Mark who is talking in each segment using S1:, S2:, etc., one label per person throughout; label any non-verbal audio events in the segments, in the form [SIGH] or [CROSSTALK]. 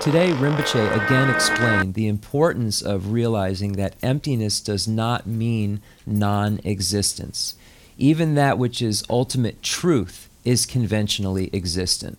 S1: Today, Rinpoche again explained the importance of realizing that emptiness does not mean non existence. Even that which is ultimate truth is conventionally existent.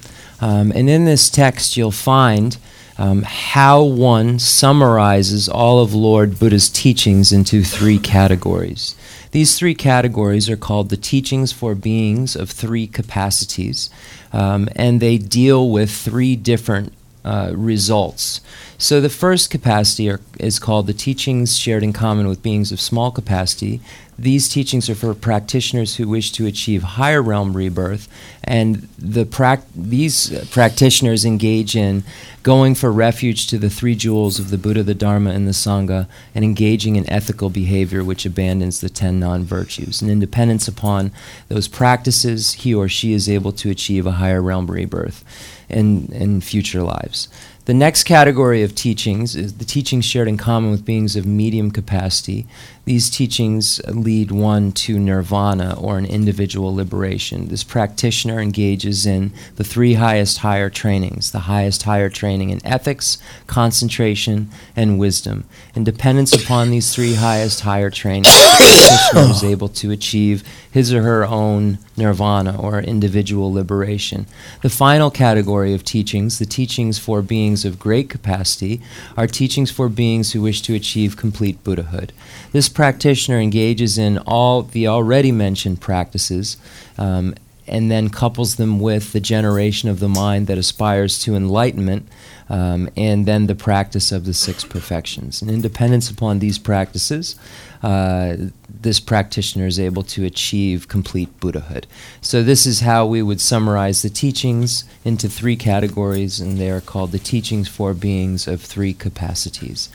S1: Um, and in this text, you'll find um, how one summarizes all of Lord Buddha's teachings into three categories. These three categories are called the teachings for beings of three capacities, um, and they deal with three different uh, results. So the first capacity are, is called the teachings shared in common with beings of small capacity. These teachings are for practitioners who wish to achieve higher realm rebirth, and the prac- these practitioners engage in going for refuge to the three jewels of the Buddha, the Dharma, and the Sangha, and engaging in ethical behavior which abandons the ten non virtues. And in dependence upon those practices, he or she is able to achieve a higher realm rebirth in, in future lives. The next category of teachings is the teachings shared in common with beings of medium capacity. These teachings lead one to nirvana or an individual liberation. This practitioner engages in the three highest higher trainings the highest higher training in ethics, concentration, and wisdom. In dependence upon these three highest higher trainings, the practitioner is able to achieve his or her own nirvana or individual liberation. The final category of teachings, the teachings for beings of great capacity, are teachings for beings who wish to achieve complete Buddhahood. This practitioner engages in all the already mentioned practices. Um, and then couples them with the generation of the mind that aspires to enlightenment, um, and then the practice of the six perfections. And in dependence upon these practices, uh, this practitioner is able to achieve complete Buddhahood. So, this is how we would summarize the teachings into three categories, and they are called the teachings for beings of three capacities.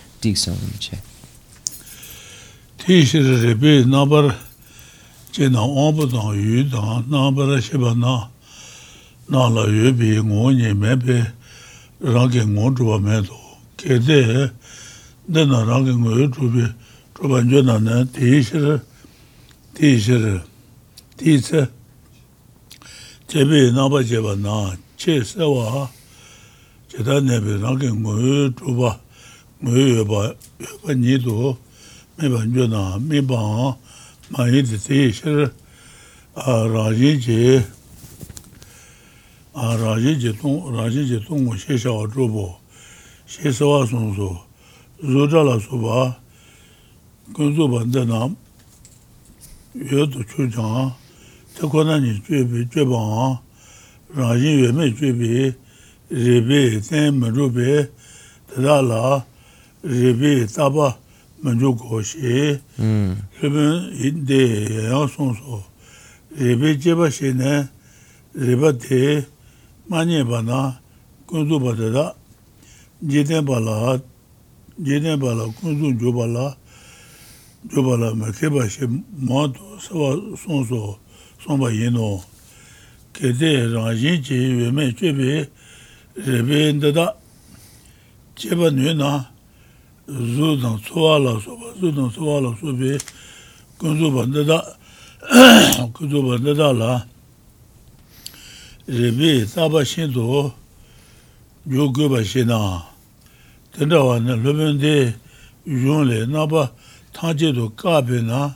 S1: tī shir
S2: rīpi nāmbar chē nā āmbu tāng yu tāng nāmbar shibā nā nā lā yu bī ngō nye mē bī rāngi ngō chūpa mē tō kē tē dē nā rāngi ngō yu chūpi chūpa njō nā nē tī shir tī shir tī tsē chē bī nāmbar chē bā nā chē sē wā chē tā nē bī rāngi ngō yu chūpa ngō yu yu bā yu bā nī tō mīpa nyo mā yī tī tī shir rājī jī rājī jī tōng, rājī jī tōng wā shē shā wā chō bō shē sā wā sōng sō zō chā lā sō bā gōng sō bā ndā nā yō tō chū chāng tā kō nā nī chū bī chū bā rājī yō mē chū bī rī bī tēn mē rū bī tā dā lā rī bī tā bā manchu goshi ribin indi yang songso ribi jeba shi ne riba di manye ba na kunzu ba dada jiden ba la jiden ba la kunzu jo ba la jo ba la ma ke ba shi ma to sawa songso songba yino kede rangjin chi yume chebe ribi dada jeba nyo na zu dang suwa la soba, zu dang suwa la sobi, kunzu ban dada, kunzu ban dada la, ribi taba shindu, yu guba shina, tanda wana lubundi yunli, naba tangji du kabi na,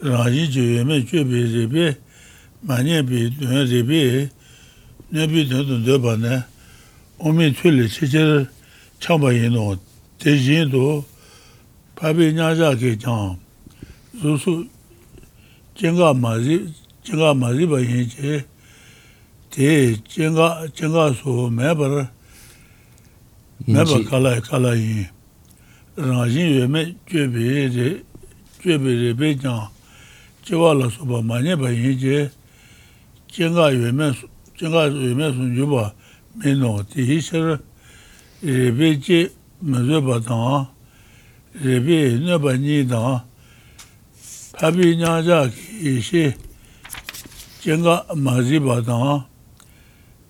S2: rangi ji yume jubi ribi, manye bi dun ribi, nabi dun dun daba na, umi tuli chichir chamba yinu, te yin do pabi nyaja ke kyang su su jenga ma zi jenga ma zi ba yin che te jenga jenga su me bar me bar kala kala yin rang yin yue me jue be re jue be re be kyang jiwa la su ba ma nye ba yin che jenga yue me jenga yue me sun ju ba me no ti hi shir re be che mazhe pa tanga, rebi nyoba nyi tanga, tabi nyanja ki ishi, jenga mazi pa tanga,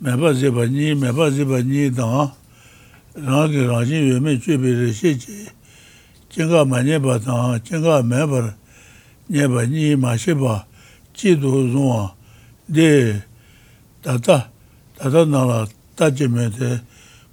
S2: meba zeba nyi, meba zeba nyi tanga, rangi rangi yume chubi rishi chi, jenga ma nye pa tanga, jenga meba nye pa nyi ma shi pa, chi tu
S1: zungwa, de tata, tata nala, tachi me te,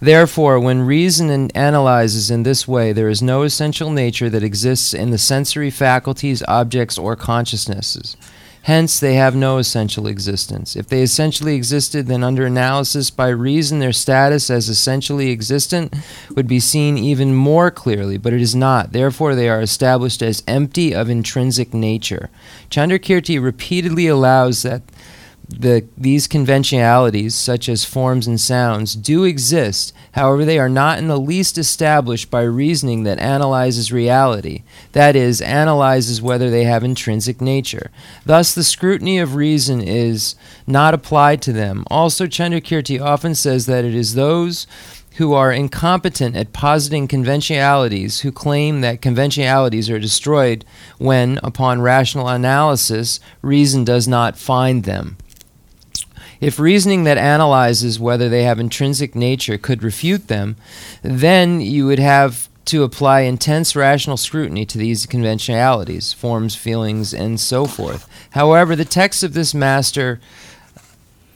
S1: Therefore, when reason analyzes in this way, there is no essential nature that exists in the sensory faculties, objects, or consciousnesses. Hence, they have no essential existence. If they essentially existed, then under analysis by reason, their status as essentially existent would be seen even more clearly, but it is not. Therefore, they are established as empty of intrinsic nature. Chandrakirti repeatedly allows that the, these conventionalities, such as forms and sounds, do exist. However, they are not in the least established by reasoning that analyzes reality, that is, analyzes whether they have intrinsic nature. Thus, the scrutiny of reason is not applied to them. Also, Chandrakirti often says that it is those who are incompetent at positing conventionalities who claim that conventionalities are destroyed when, upon rational analysis, reason does not find them. If reasoning that analyzes whether they have intrinsic nature could refute them, then you would have to apply intense rational scrutiny to these conventionalities, forms, feelings, and so forth. However, the text of this master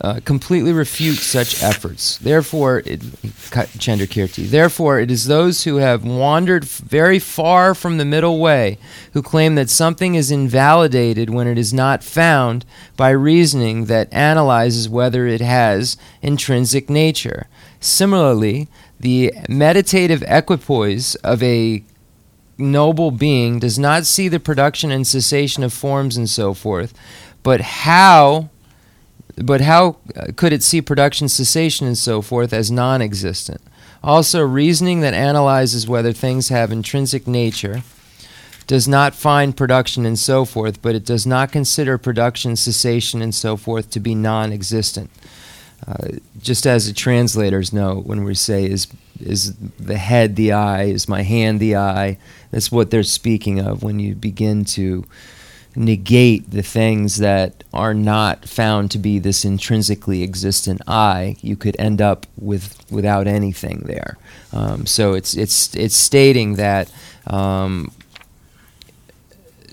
S1: uh, completely refute such efforts. Therefore, it, Chandrakirti. Therefore, it is those who have wandered very far from the middle way who claim that something is invalidated when it is not found by reasoning that analyzes whether it has intrinsic nature. Similarly, the meditative equipoise of a noble being does not see the production and cessation of forms and so forth, but how but how uh, could it see production cessation and so forth as non existent? Also, reasoning that analyzes whether things have intrinsic nature does not find production and so forth, but it does not consider production, cessation, and so forth to be non existent. Uh, just as the translators know when we say, is, is the head the eye, is my hand the eye, that's what they're speaking of when you begin to negate the things that are not found to be this intrinsically existent I, you could end up with without anything there. Um, so it's it's it's stating that um,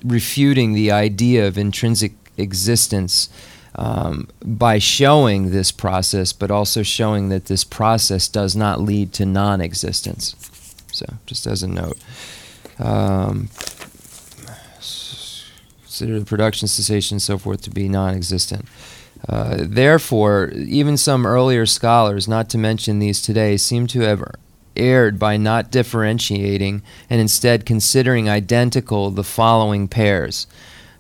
S1: refuting the idea of intrinsic existence. Um, by showing this process, but also showing that this process does not lead to non existence. So, just as a note. Um, consider the production cessation and so forth to be non existent. Uh, therefore, even some earlier scholars, not to mention these today, seem to have erred by not differentiating and instead considering identical the following pairs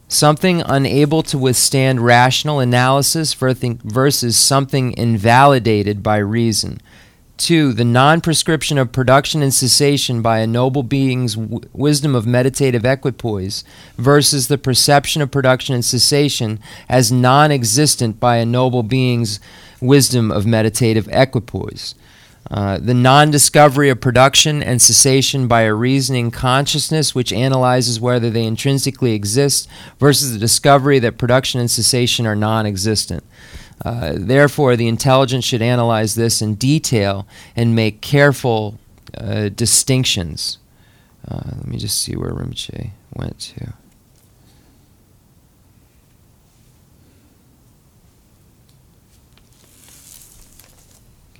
S1: something unable to withstand rational analysis versus something invalidated by reason. Two, the non prescription of production and cessation by a noble being's w- wisdom of meditative equipoise versus the perception of production and cessation as non existent by a noble being's wisdom of meditative equipoise. Uh, the non discovery of production and cessation by a reasoning consciousness which analyzes whether they intrinsically exist versus the discovery that production and cessation are non existent. Uh, therefore, the intelligence should analyze this in detail and make careful uh, distinctions. Uh, let me just see where Rinpoche went to.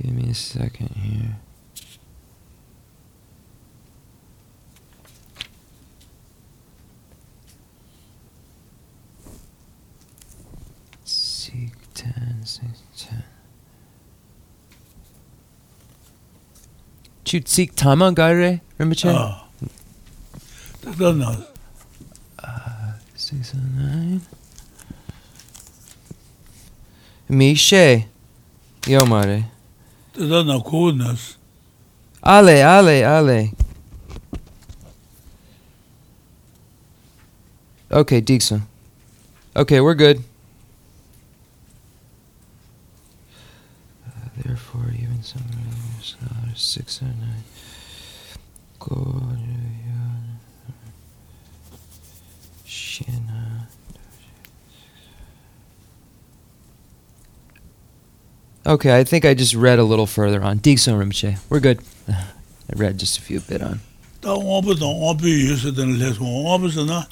S1: Give me a second here. Seek 10, seek 10. Tsik Tama Gaire Rinpoche?
S2: Oh. I don't. Uh,
S1: six nine. Mishe.
S2: Yomare. I don't coolness.
S1: Ale, ale, ale. Okay, Deekson. Okay, we're good. therefore, even some uh, six or nine. Go. Shina. Okay, I think I just read a little further on. Dixon Rinpoche. We're good. [LAUGHS] I read just a few bit on.
S2: 다 원부도 원비 유스든 레스 원부스나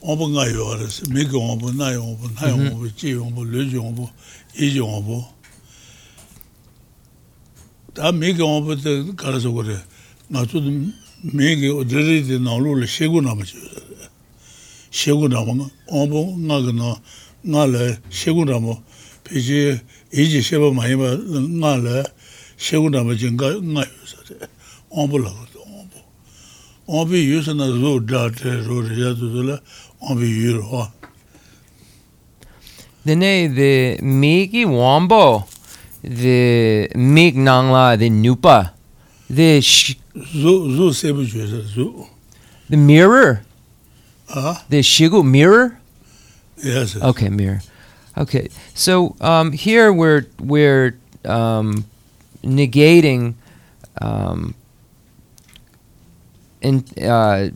S2: 원부가 요르스 미고 원부 나 원부 나 원부 지 원부 르지 원부 이지 원부 다 미고 원부도 가르쳐 그래 나도 미고 드리디 나로를 쉬고 남지 쉬고 남은 원부 나가나 나래 쉬고 남어 비지 이지 쉬어 많이 봐 나래 쉬고 남은 진가 나 요새 원부라고 원부 원비 유스나 로 다테 로 야도라 원비 유로
S1: Dene the Migi Wombo, the Mig Nangla, the Nupa, the sh- the mirror,
S2: uh?
S1: the Shigu mirror.
S2: Yes, yes.
S1: Okay, mirror. Okay, so um, here we're we're um, negating. Um, and uh,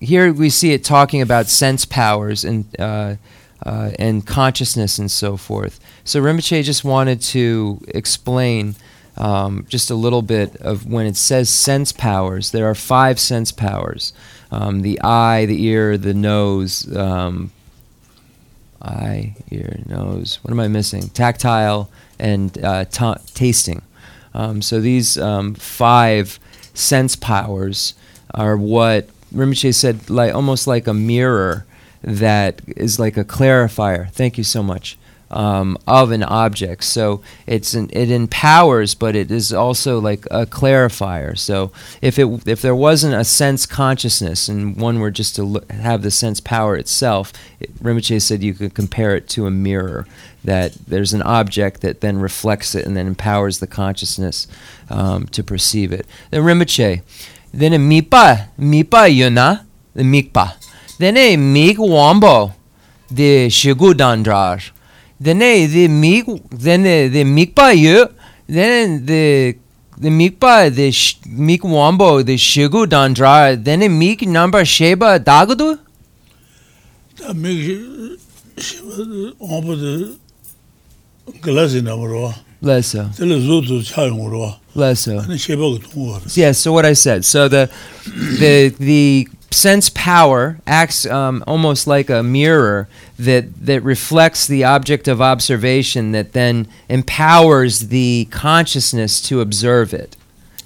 S1: here we see it talking about sense powers and uh, uh, and consciousness and so forth. So Rinpoche just wanted to explain um, just a little bit of when it says sense powers. There are five sense powers: um, the eye, the ear, the nose. Um, eye, ear, nose. What am I missing? Tactile and uh, ta tasting. Um, so these um, five sense powers are what Rinpoche said, like almost like a mirror that is like a clarifier. Thank you so much. Um, of an object, so it's an, it empowers, but it is also like a clarifier. So if it if there wasn't a sense consciousness and one were just to have the sense power itself, it, Rinpoche said you could compare it to a mirror. That there's an object that then reflects it and then empowers the consciousness um, to perceive it. The Rinpoche, then a mipa mipa yuna the mikpa, then Dene mig wombo the de shigudandrar. Dene the mig dene the mikpa yu. then the the mikpa the mik wombo the Shigu Dondra. Then Dene mik number sheba
S2: dagudu. The mik sheba wombo the glazi
S1: namro.
S2: Lessa. Tele zuzu chayungro. Lessa. Ane sheba gutungo.
S1: Yes. So what I said. So the the the sense power acts um, almost like a mirror that that reflects the object of observation that then empowers the consciousness to observe it.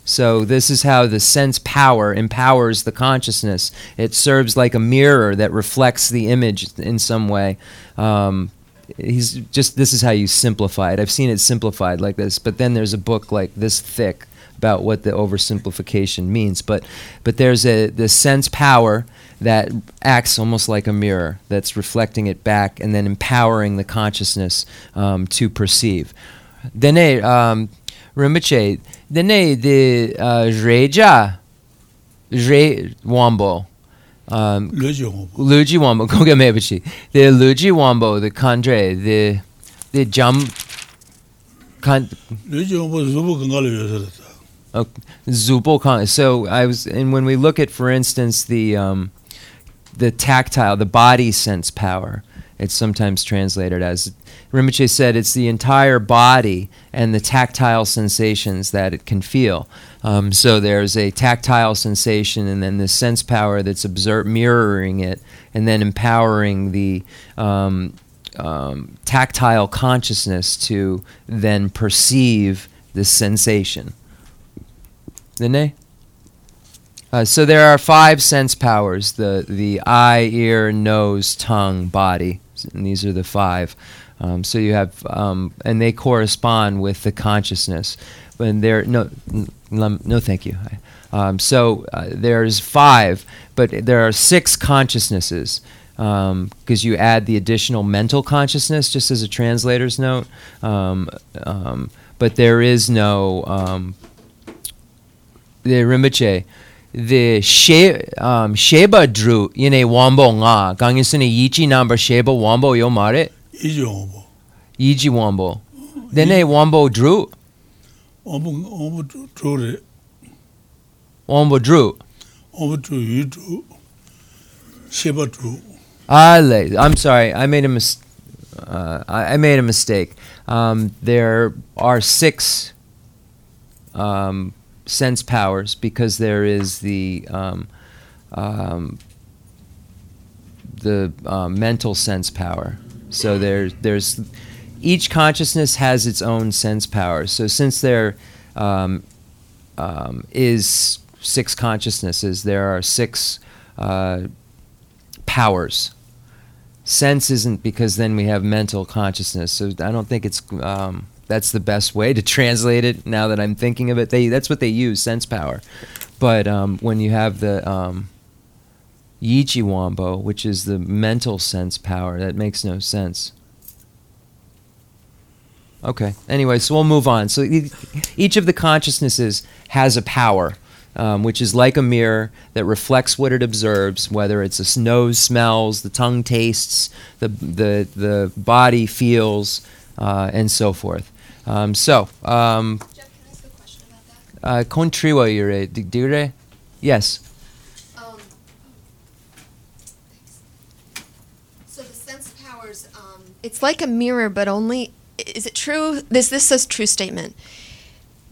S1: So this is how the sense power empowers the consciousness. It serves like a mirror that reflects the image in some way. Um, he's just this is how you simplify it. I've seen it simplified like this, but then there's a book like this thick about what the oversimplification means, but but there's a the sense power that acts almost like a mirror that's reflecting it back and then empowering the consciousness um, to perceive. Dene eh, um, Rinpoche, dene eh, the uh, Reja, Re Wambo. Um,
S2: Luji
S1: Wambo. Luji Wambo, Koga [LAUGHS] The Luji Wambo, the Kandre, the the Jam. Kan,
S2: Luji Wambo is Zubu Kangalu
S1: Okay. Zubulkan. So I was, and when we look at, for instance, the um, the tactile, the body sense power, it's sometimes translated as Rinpoche said, it's the entire body and the tactile sensations that it can feel. Um, so there's a tactile sensation, and then the sense power that's observe, mirroring it, and then empowering the um, um, tactile consciousness to then perceive the sensation. Didn't uh, so there are five sense powers: the the eye, ear, nose, tongue, body, and these are the five. Um, so you have, um, and they correspond with the consciousness. When there, no, no, thank you. Um, so uh, there's five, but there are six consciousnesses because um, you add the additional mental consciousness, just as a translator's note. Um, um, but there is no the Rinpoche the she um sheba dru yene wombo nga. Gangi sene yichi number sheba wombo yo mare?
S2: Yiji wombo
S1: yiji wombo dene wombo dru
S2: wombo wombo dru re.
S1: Wombo dru
S2: wombo dru yi dru sheba
S1: Ale, I'm sorry, I made a mis- uh, I, I made a mistake. Um, there are six um, sense powers because there is the um, um, the uh, mental sense power. So there, there's each consciousness has its own sense power. So since there um, um is six consciousnesses, there are six uh, powers. Sense isn't because then we have mental consciousness. So I don't think it's um, that's the best way to translate it. Now that I'm thinking of it, they that's what they use sense power. But um, when you have the um, Yichi which is the mental sense power, that makes no sense. Okay. Anyway, so we'll move on. So each of the consciousnesses has a power, um, which is like a mirror that reflects what it observes, whether it's a nose smells, the tongue tastes, the the the body feels, uh, and so forth. Um, so, um,
S3: Jeff, can I ask a question about that?
S1: uh, kontriwa ire dire? Yes.
S3: Um. So the sense powers, um, it's like a mirror, but only. Is it true? This this says true statement.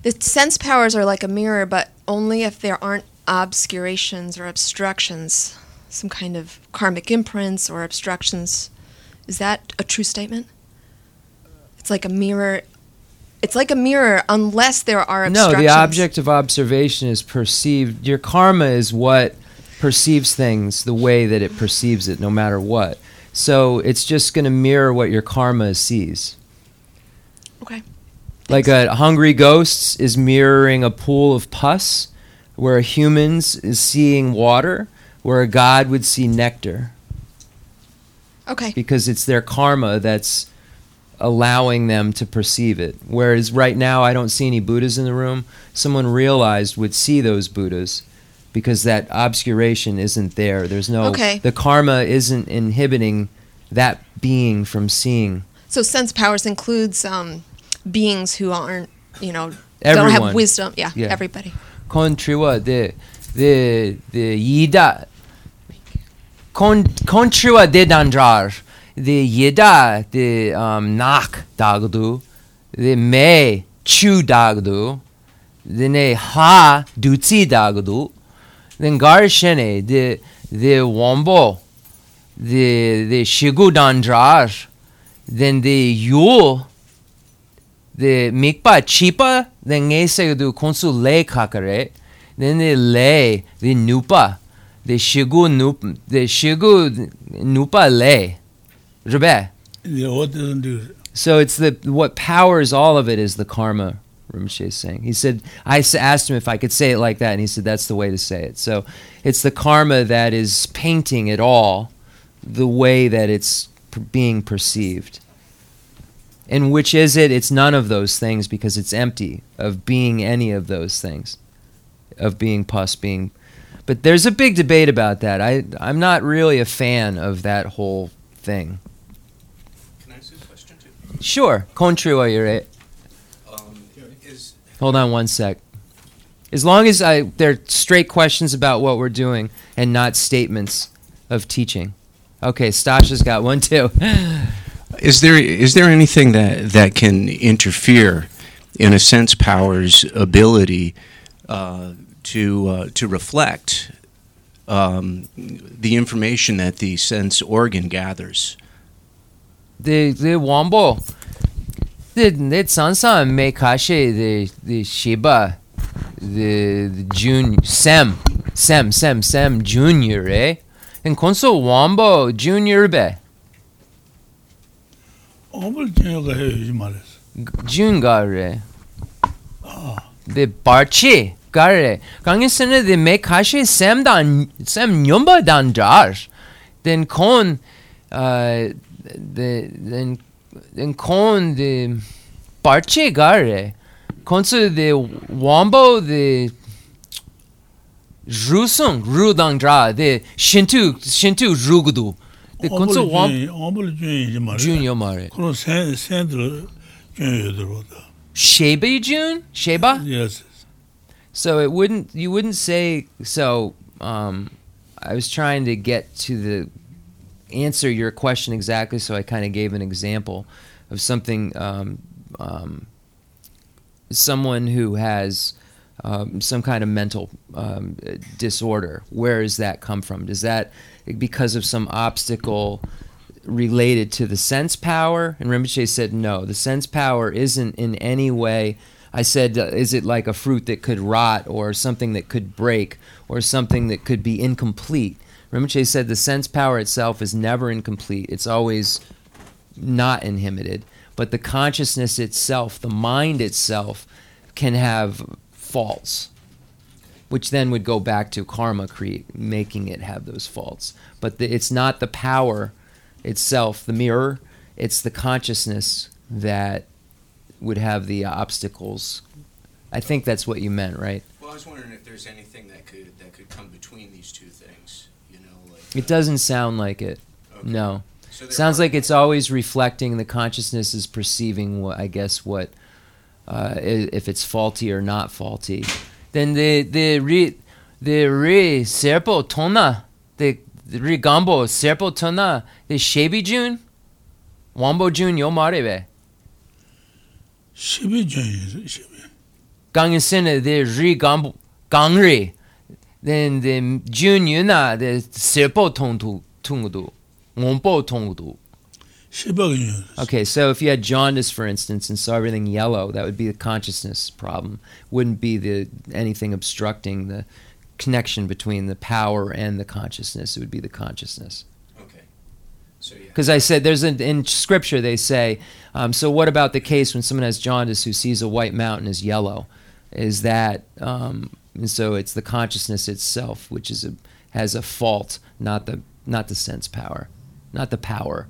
S3: The sense powers are like a mirror, but only if there aren't obscurations or obstructions, some kind of karmic imprints or obstructions. Is that a true statement? It's like a mirror it's like a mirror unless there are
S1: No, the object of observation is perceived. Your karma is what perceives things the way that it perceives it, no matter what. So it's just going to mirror what your karma sees.
S3: Okay.
S1: Like a hungry ghost is mirroring a pool of pus, where a humans is seeing water, where a god would see nectar.
S3: Okay.
S1: Because it's their karma that's allowing them to perceive it. Whereas right now, I don't see any Buddhas in the room. Someone realized would see those Buddhas because that obscuration isn't there. There's no,
S3: okay.
S1: the karma isn't inhibiting that being from seeing.
S3: So sense powers includes um, beings who aren't, you know,
S1: Everyone.
S3: don't have wisdom. Yeah,
S1: yeah.
S3: everybody.
S1: Kontriwa de de de yida kon kontriwa de dandrar the yeda the um, nak dagdu the me chu dagdu the ne ha dutsi dagdu then garshene the the wombo the the shigu dandrar then the yul the mikpa chipa then ngese du konsu le kakare then the le the nupa the shigu nup the shigu nupa le so it's the what powers all of it is the karma. Rinpoche is saying. He said, I asked him if I could say it like that, and he said that's the way to say it. So it's the karma that is painting it all, the way that it's being perceived. And which is it? It's none of those things because it's empty of being any of those things, of being pus, being. But there's a big debate about that. I I'm not really a fan of that whole thing. Sure. Kontriwa yure. Um, is, Hold on one sec. As long as I they're straight questions about what we're doing and not statements of teaching. Okay, Stasha's got one too. [LAUGHS]
S4: is there is there anything that that can interfere in a sense power's ability uh, to uh, to reflect um, the information that the sense organ gathers?
S1: the the Wombo, the Ned Sansa mekashi the the Shiba, the, the Jun Sam Sam Sam Sam Junior, eh? And Consul Wombo Junior be.
S2: Wombo Junior ga he mares.
S1: Jun gare. Ah. The Barchi gare. Kangisene the mekashi Sam dan Sam Nyumba dan jar. Then kon uh de, în, în con de parchegare, conso de wombo de Rusung, Rudang Dra, de Shintu, Shintu Rugudu.
S2: De conso wom Ombul
S1: Junior Mare.
S2: Cono Sandro Junior
S1: Sheba June? Sheba?
S2: Yes.
S1: So it wouldn't you wouldn't say so um I was trying to get to the answer your question exactly so I kind of gave an example of something um, um, someone who has um, some kind of mental um, disorder. Where does that come from? Does that because of some obstacle related to the sense power? And Rinpoche said no the sense power isn't in any way I said, uh, is it like a fruit that could rot or something that could break or something that could be incomplete? Rinpoche said the sense power itself is never incomplete. It's always not inhibited. But the consciousness itself, the mind itself, can have faults, which then would go back to karma create, making it have those faults. But the, it's not the power itself, the mirror, it's the consciousness that would have the obstacles. I think that's what you meant, right?
S4: Well, I was wondering if there's anything that could that could come between these two things.
S1: It doesn't sound like it.
S4: Okay.
S1: No.
S4: So
S1: Sounds like it's always reflecting the consciousness is perceiving what I guess what uh, if it's faulty or not faulty. Then the the re the re serpo tona the, the re gambo serpo tona the shabi jun wambo jun yo marebe.
S2: Shebi
S1: jun shebi. Gangisena the re gambo gangri then the jun yuna the serpo tong tu tungudu wambo tongudu Okay, so if you had jaundice, for instance, and saw everything yellow, that would be the consciousness problem. Wouldn't be the anything obstructing the connection between the power and the consciousness. It would be the consciousness.
S4: Okay. So yeah.
S1: Because I said there's an, in scripture they say, um, so what about the case when someone has jaundice who sees a white mountain as yellow? Is that um, and so it's the consciousness itself which is a, has a fault, not the not the sense power, not the power.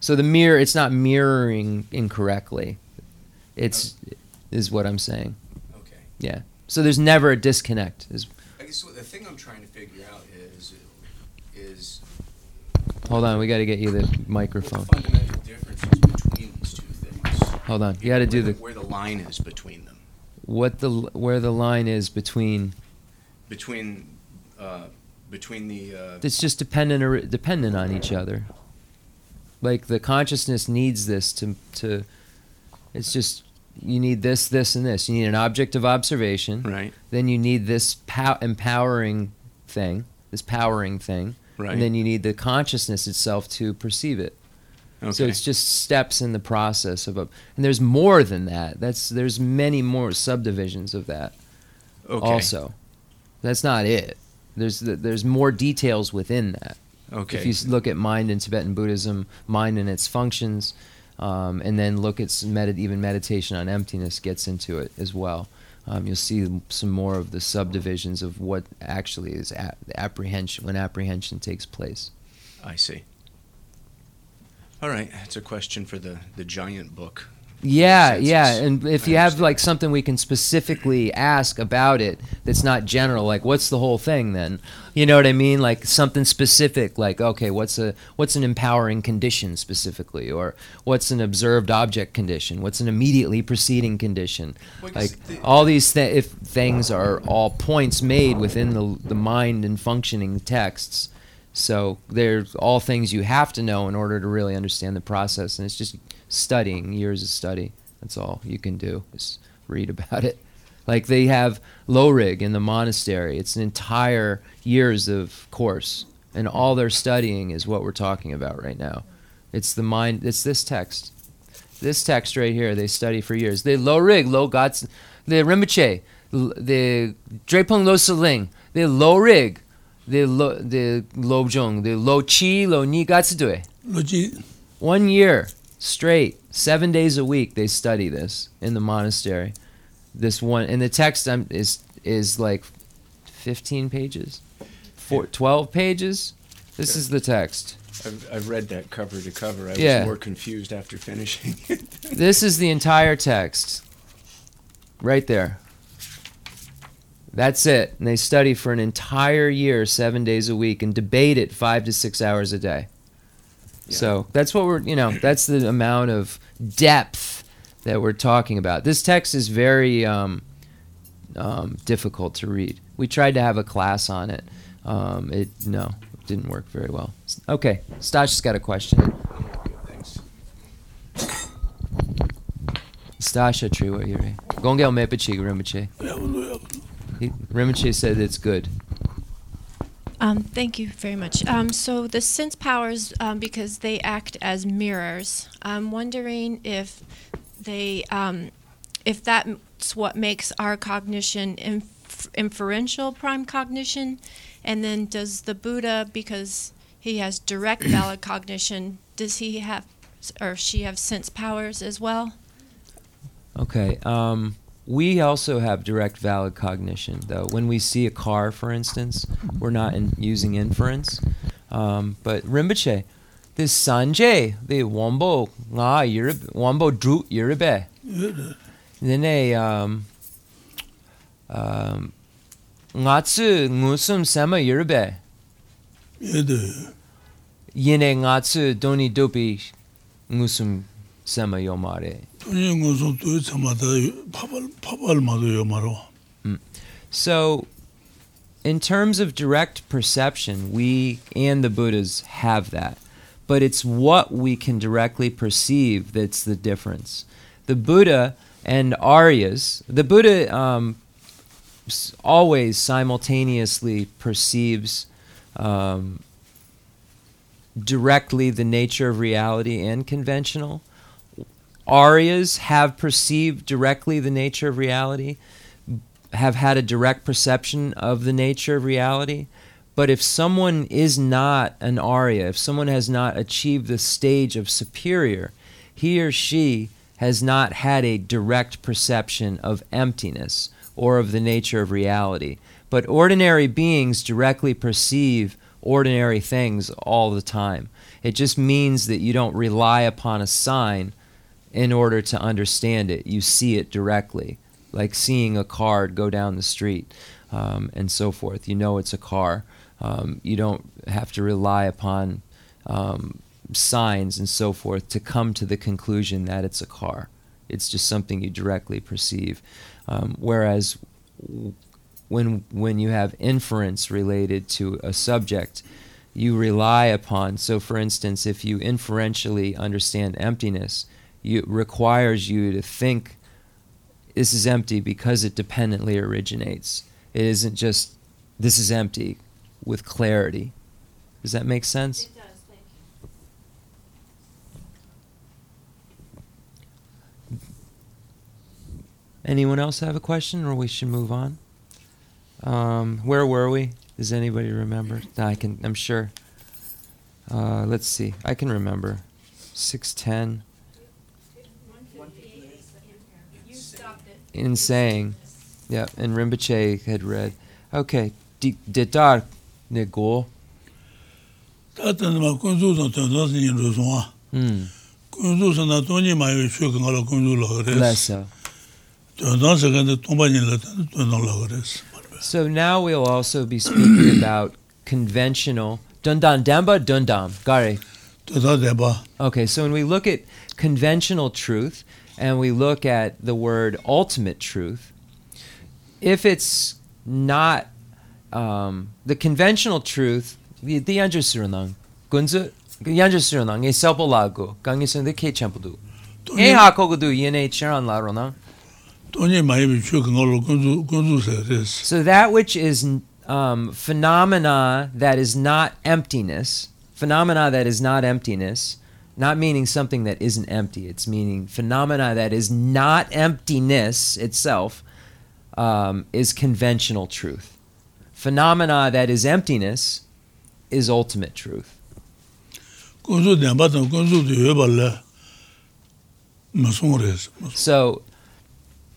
S1: So the mirror, it's not mirroring incorrectly. It's is what I'm saying.
S4: Okay.
S1: Yeah. So there's never a disconnect. Is
S4: I guess what the thing I'm trying to figure out is is
S1: hold on, we got to get you the microphone.
S4: fundamental differences between these two things.
S1: Hold on, you got to do the
S4: where the line is between them.
S1: What the where the line is between
S4: Between uh, between the uh,
S1: it's just dependent or dependent on each other. Like the consciousness needs this to to it's just you need this this and this. You need an object of observation.
S4: right
S1: Then you need this pow- empowering thing, this powering thing,
S4: right.
S1: and then you need the consciousness itself to perceive it.
S4: Okay.
S1: So it's just steps in the process of a and there's more than that. That's there's many more subdivisions of that
S4: okay.
S1: also. That's not it. There's there's more details within that.
S4: okay.
S1: If you look at mind in Tibetan Buddhism, mind and its functions, um, and then look at some medit- even meditation on emptiness gets into it as well. Um, you'll see some more of the subdivisions of what actually is a- apprehension when apprehension takes place.
S4: I see. All right, that's a question for the the giant book.
S1: Yeah, yeah, and if
S4: I
S1: you have
S4: understand.
S1: like something we can specifically ask about it that's not general, like what's the whole thing then? You know what I mean? Like something specific, like okay, what's a what's an empowering condition specifically, or what's an observed object condition? What's an immediately preceding condition?
S4: Well,
S1: Like
S4: the-
S1: all these th- if things are all points made within the the mind and functioning texts. So they're all things you have to know in order to really understand the process, and it's just studying years of study. That's all you can do is read about it. Like they have Lorig in the monastery. It's an entire years of course, and all they're studying is what we're talking about right now. It's the mind. It's this text, This text right here, they study for years. The lo rig, lo gots, the rinpoche, the drepung lo seling, the lo rig, the lo, the lo jung, the lo chi, lo ni gatsudue.
S2: 罗基
S1: One year straight, seven days a week, they study this in the monastery. This one, and the text um, is is like 15 pages, Four, 12 pages. This is the text.
S4: I've, I've read that cover to cover. I was more confused after finishing.
S1: This is the entire text. Right there. That's it. And they study for an entire year, seven days a week, and debate it five to six hours a day. So that's what we're, you know, that's the amount of depth that we're talking about. This text is very um, um, difficult to read. We tried to have a class on it. Um, it no, it didn't work very well. Okay, Stash's got a question.
S4: Thanks.
S1: Stasha Triwa Yuri. Gongel Mepachi Rinpoche. He, said it's good.
S5: Um, thank you very much. Um, so the sense powers, um, because they act as mirrors, I'm wondering if they, um, if that's what makes our cognition inf- inferential prime cognition, and then does the Buddha, because he has direct [COUGHS] valid cognition, does he have or she have sense powers as well?
S1: Okay. Um, we also have direct valid cognition, though. When we see a car, for instance, we're not in, using inference. Um, but Rinpoche, this Sanjay, the Wombo nga Yirib- Wombo Dru Yiribe. Then a um, um, ngatsu ngusum.
S2: 也得
S1: Yine ngatsu doni dopi ngusum sema So, in terms of direct perception, we and the Buddhas have that. But it's what we can directly perceive that's the difference. The Buddha and Aryas, the Buddha um, always simultaneously perceives um, directly the nature of reality and conventional. Aryas have perceived directly the nature of reality have had a direct perception of the nature of reality. But if someone is not an Arya, if someone has not achieved the stage of superior, he or she has not had a direct perception of emptiness or of the nature of reality. But ordinary beings directly perceive ordinary things all the time. It just means that you don't rely upon a sign in order to understand it. You see it directly like seeing a car go down the street um, and so forth. You know it's a car. Um, you don't have to rely upon um, signs and so forth to come to the conclusion that it's a car. It's just something you directly perceive. Um, whereas when when you have inference related to a subject, you rely upon. So, for instance, if you inferentially understand emptiness, you, it requires you to think this is empty because it dependently originates. It isn't just this is empty with clarity. Does that make sense?
S5: does, thank you.
S1: Anyone else have a question, or we should move on? Um, where were we? Does anybody remember? I can. I'm sure. Uh, let's see. I can remember. Six ten. in saying, yeah, and Rinpoche had read, okay, Ditar
S2: Nigul. Tatanima Kunzu san tanzas ni ruzwa.
S1: Hmm.
S2: Kunzu san na toni ma yu shu kan ala kunzu la gres.
S1: Lessa.
S2: Tanzas kan tomba ni la tan tonan la gres.
S1: So now we'll also be speaking [COUGHS] about conventional Dundan Damba Dundam Gare. Okay, so when we look at conventional truth, and we look at the word ultimate truth, if it's not um, the conventional truth, the yanjusurunang, gunzu yanjusurunang, esabolago, gangisun the ke champadu. E hakogudu yene
S2: chiran la ronang.
S1: So that which is um, phenomena that is not emptiness, phenomena that is not emptiness, not meaning something that isn't empty. It's meaning phenomena that is not emptiness itself um, is conventional truth. Phenomena that is emptiness is ultimate truth. So,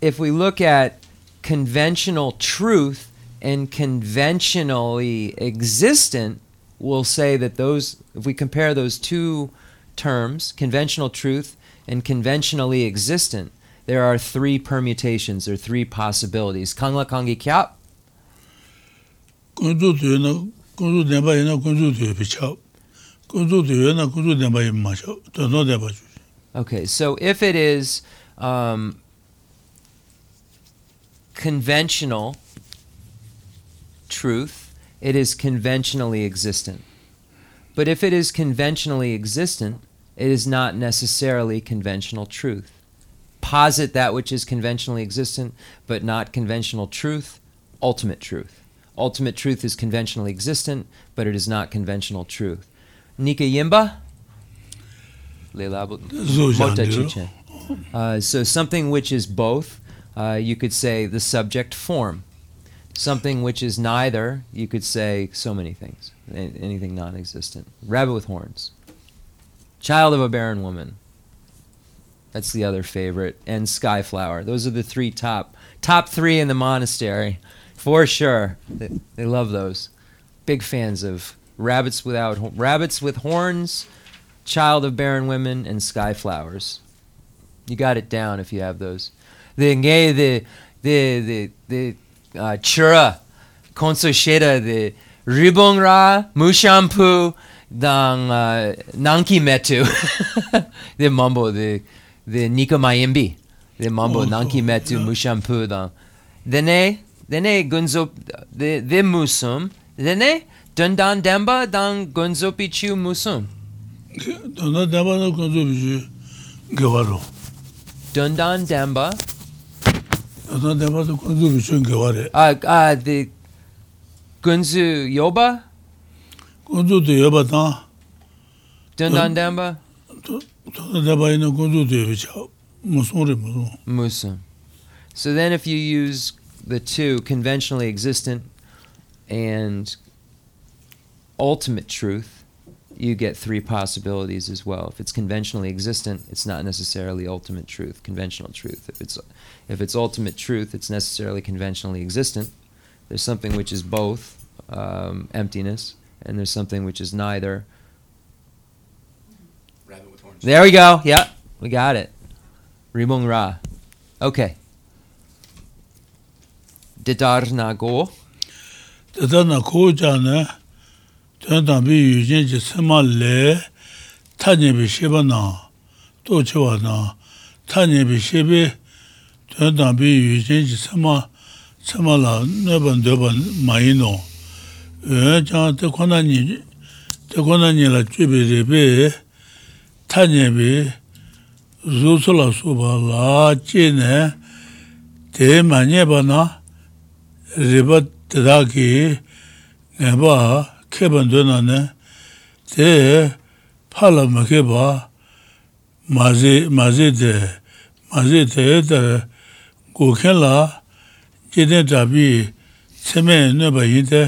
S1: if we look at conventional truth and conventionally existent, we'll say that those, if we compare those two terms, conventional truth and conventionally existent, there are three permutations or three possibilities. Kangla kangi kyap,
S2: kunzu tu yuena, kunzu denpa yuena kunzu tu yuebi chao. kunzu tu yuena kunzu denpa yuebi chao. Tano denpa chu.
S1: Okay, so if it is um, conventional truth, it is conventionally existent. But if it is conventionally existent, it is not necessarily conventional truth. Posit that which is conventionally existent, but not conventional truth, ultimate truth. Ultimate truth is conventionally existent, but it is not conventional truth. Nika Yimba? Leila Abu-
S2: Zu xiang
S1: Mota
S2: di ro.
S1: Chichen. Uh, so something which is both, uh, you could say the subject form. Something which is neither, you could say so many things. Anything non-existent. Rabbit with horns. Child of a barren woman. That's the other favorite. And Skyflower. Those are the three top top three in the monastery, for sure. They, they love those. Big fans of rabbits without rabbits with horns, child of barren women, and skyflowers. You got it down if you have those. The the the the the uh, chura konso sheda the ribongra mushampu [LAUGHS] dang uh, nanki metu the mambo the the nika mayimbi the mambo
S2: Oh,
S1: nanki metu
S2: yeah.
S1: mushampu dang dene dene gunzo the the musum dene dundan demba dang gunzo pichu musum
S2: Tano denpa na kunzu bi chu gewa ro.
S1: dundan demba
S2: Tano denpa na kunzu bi chu gewa re.
S1: uh uh the gunzu yoba
S2: kunzu tu yueba tang,
S1: dundan demba
S2: tano denpa yuena kunzu tu yuebi chao. Ma song re, ma song.
S1: Musum. So then, if you use the two conventionally existent and ultimate truth, you get three possibilities as well. If it's conventionally existent, it's not necessarily ultimate truth, conventional truth. If it's if it's ultimate truth, it's necessarily conventionally existent. There's something which is both um, emptiness, and there's something which is neither.
S4: Rabbit with horns.
S1: There we go. Yep, we got it. Rimung Ra. Okay. Didar Nago.
S2: Tata na koo cha na, tuan tang bi yu jen chi sema le, ta nye bi sheba na, to che wa na, ta nye bi shebe, tuan tang bi yu jen chi sema, sema la, ne chāng te kōna nī, te kōna nī la chūpi rī bē, tā nī bē, zū sū la sū bā lā chī nē, te mā nī bā na, rī bā tē dā kī, ngā bā kē bā ndō na nē, te pā la mā kē bā, mā zī, mā zī te, mā zī te tā, gō kē la, jī nē tā bī, tsē mē nē bā yī te,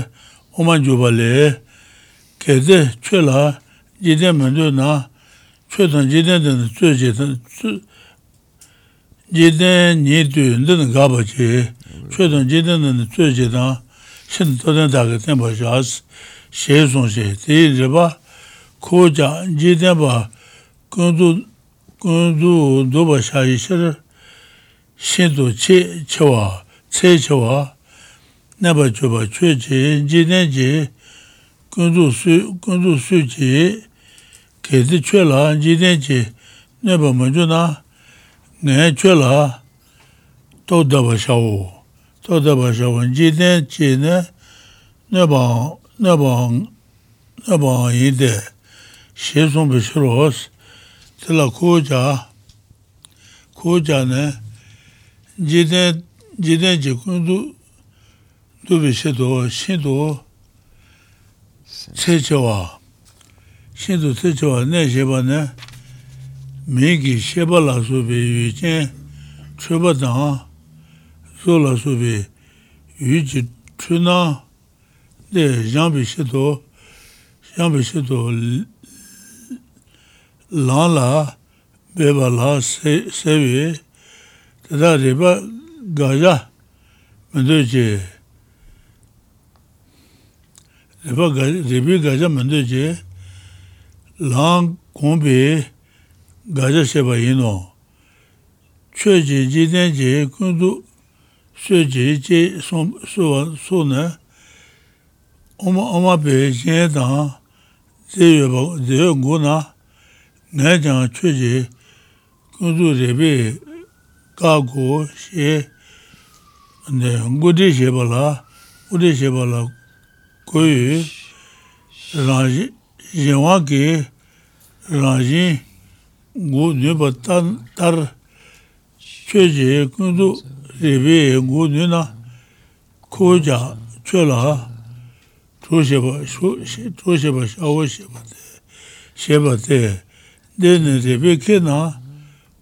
S2: 오만 줘발레. 게제 최라 제제 먼저나 최선 제제는 최제 제제 니드는 가버지. 최선 제제는 최제다. 신도는 다게 템버자스 셰송제 제제바 코자 제제바 군도 군도 도바샤이셔 신도 체 체와 체 체와 nāpa chūpa chū chī, jīne chī, kundu sū chī, kēti chū lā, jīne chī, nāpa mañchū na, ngā chū lā, tō dāpa shāwu, tō dāpa shāwu, jīne chī nā, nāpa, nāpa, nāpa yīde, shē sōng bī shī rōs, tīla kū chā, kū chā nā, jīne, jīne chī kundu, dubi shido, shido tsechewa, shido tsechewa ne sheba nē, mingi sheba la subi yu jen, chuba dang, zo la subi yu ji chuna, de yangbi shido, yangbi shido lan la, beba la sewi, tada riba gaja, mendo je, epa ribi gaja mende je lang gombi gaja sheba ino che je je den je kundu se je je so ne. Oma oma pe je dan ze yo ze yo go na. Ne jang che je kundu ribi ka go she. Ne ngudi sheba la ngudi sheba la kui rāji, yewa ki rāji gu nyupa tar cheje kundu rebe gu nyuna koja chola tosheba, tosheba shawo sheba te, sheba te, dene rebe ke na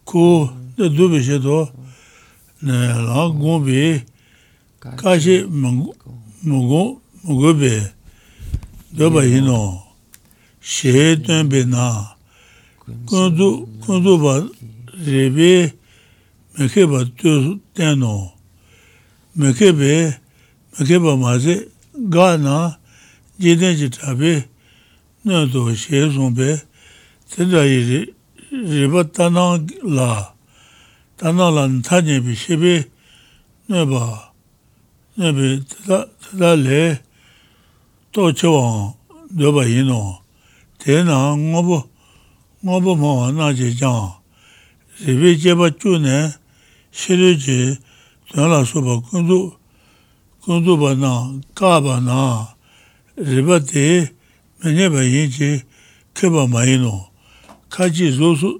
S2: ku de dubi shedo ne la gombi kashi mungu 무거베 너바 히노 셰든 베나 군두 군두바 레베 메케바 뚜 테노 메케베 메케바 마제 가나 제데지 타베 너도 셰송베 제다이 레바타나 라 타나란 타제비 셰베 너바 너베 타달레 또 저와 너봐 이노. 대나 뭐보 뭐보 뭐 나지자. 집에 제바 주네. 싫으지 전화 소바 군도 군도 바나 까바나. 리바데 메네바 이지 케바 마이노. 같이 조수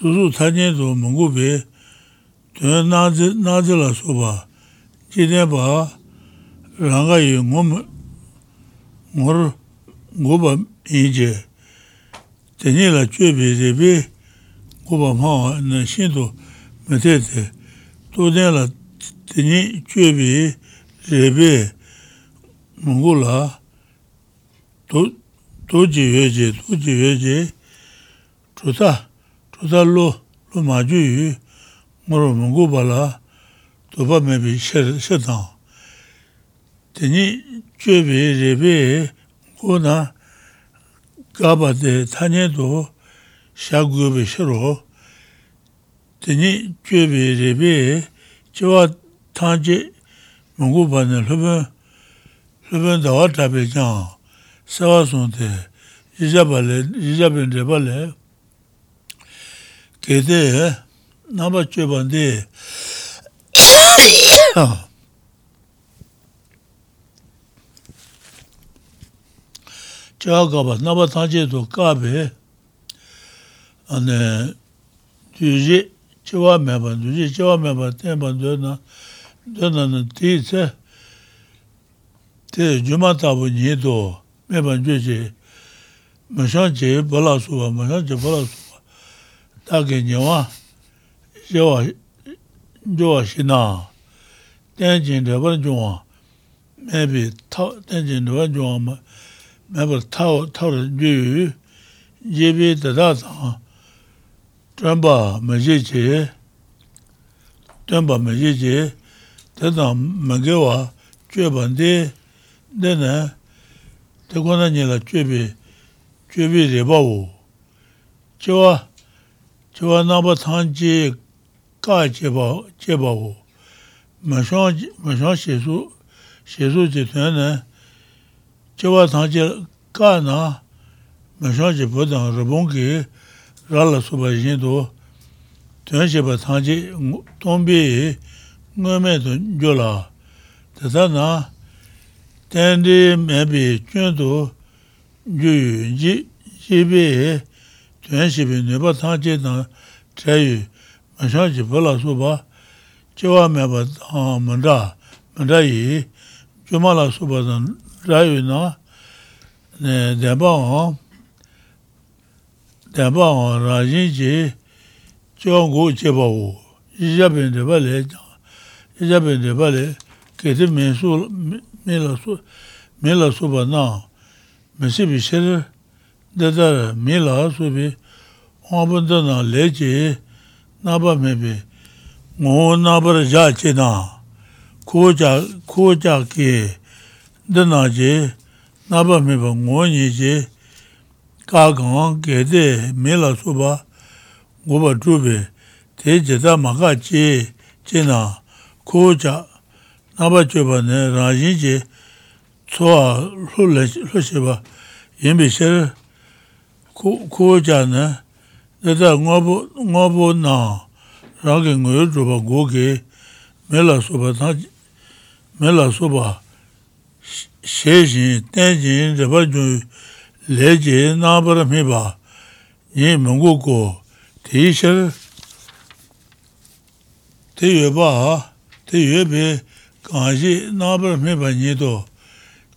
S2: 조수 타년도 몽고베. 되나지 나지라 소바. 지네바 랑가이 몸 ngor ngoba inje teni la chwebe zebe ngoba mawa na shinto metete to den la teni chwebe zebe mungu la toji yoje, toji yoje chuta, chuta lo, lo maju yu ngoro mungu bala toba mebi shetang teni chöbe rebe gona gaba de tanye do shagobe shiro teni chöbe rebe chewa tanje mungu bane lupen lupen dawa tabe kyang sawa sonte jijabale jijaben rebale kede naba chöbande 제가 가봐 나바 타제도 까베 안에 뒤지 저와 매번 뒤지 저와 매번 때번 되나 되나는 뒤세 대 주마타부 니도 매번 주지 마찬제 벌라수와 마찬제 벌라수와 다게 녀와 저와 저와 신나 tenjin dewa zhungwa, mebi tenjin dewa zhungwa ma mēbar tāo, tāo jū yebī tadā tāng trāmbā mājī chī, trāmbā mājī chī, tadā māngi wā chū bāndī, dēnā tā kōnā nīla chū bī, chū bī rībā wū. Chī wā, chī wā nāmbā tāng chī kā chī bā wū, mā shāng shē sū, shē sū chī tuñā nā, chewa tangche ka na mashan che po tang rala soba yin to tuyan chepa tangche tongbi ngome to nyo la. Tata na tendi mebi chun to nyo yu ji jibi tuyan chepi nyoba tangche tang chayu mashan che po soba chewa meba ah, tang manda manda yi chuma la soba tang 라유 나? 대바오 대바오 라지지 정고 제바오. 이자변 대발레. 이자변 대발레. 게데 메수 메라수 메라수바나. 메시비 셰르. 데다 메라수비. 오분다나 레지. 나바메비. 모 나바르 자체나. 고자 고자게 dāna je, nāpa mipa ngōnyi je, kākaṅ kēdē mēlā sūpa ngōpa chūpe, tē jedā mākā je, je nā kōchā, nāpa chūpa nē rājī je, tsua lō shepa, yinpi shir kōchā nē, jedā ngōpo nā rāngi ngōyo chūpa gōke, mēlā sūpa, mēlā sūpa, she jin, ten jin, reba jun, le jin, nabar mi ba, yin mungu ko, ti shir, ti yue ba, ti yue bi, kanji nabar mi ba nyi to,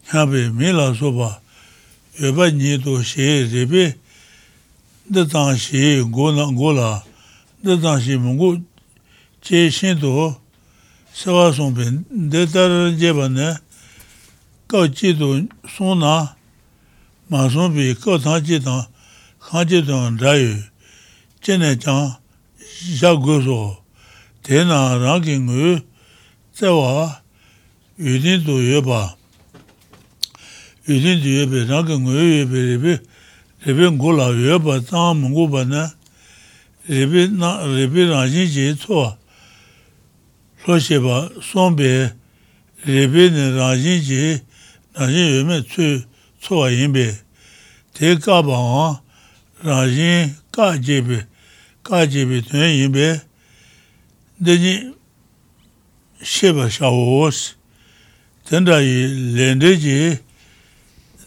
S2: kya mi la so ba, yue ba nyi to she rebi, da tang she go na go la, da tang she mungu che shin to, sewa song pe, de tar je ba ne, kao chi tu sung na ma sung pi kao tang chi tang khang chi tang rayu chi ne chang ya gu su te na rang ki ngu tse wa yu din tu yu pa yu din tu yu pi rang ki ngu yu pi ribi ribi ngu la yu pa tang mungu pa na ribi rang chi chi tsuwa lo she pa sung pi ribi ni rang chi chi rājīn yume tsū tsūwa yinbe, te kāpa wā rājīn kā jebe, kā jebe tuñe yinbe, deji sheba shāwa wos, tenda yi lende ji,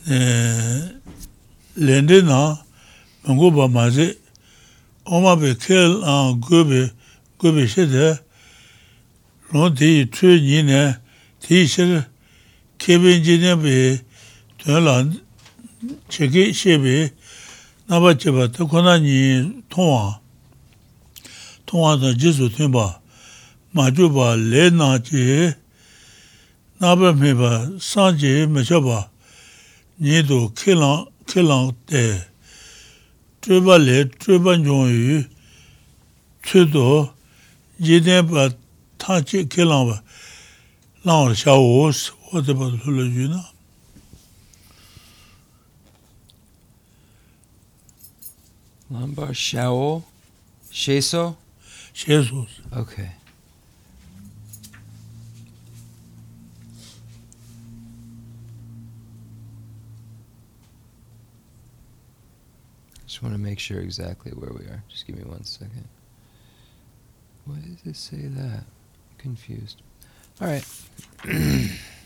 S2: e, lende na mungu pa mazi, oma pe kel an gobe, gobe shede, rō te yi tsū nyi ne, te yi shede, keben jinen be tuyalan cheke shebe naba cheba ta kona nyi tongwa. Tongwa ta jizu tunba maju ba le na che naba meba san che mecha ba nyi do kelang kelang te. Tuiba le tuiba nyong yu tuido jinen ba ta che kelang ba lang sha wo si wo de ba lu le yu na
S1: Lambar Shao Sheso?
S2: si
S1: Okay. Just want to make sure exactly where we are. Just give me one second. Why does it say that? confused. All right. [CLEARS THROAT]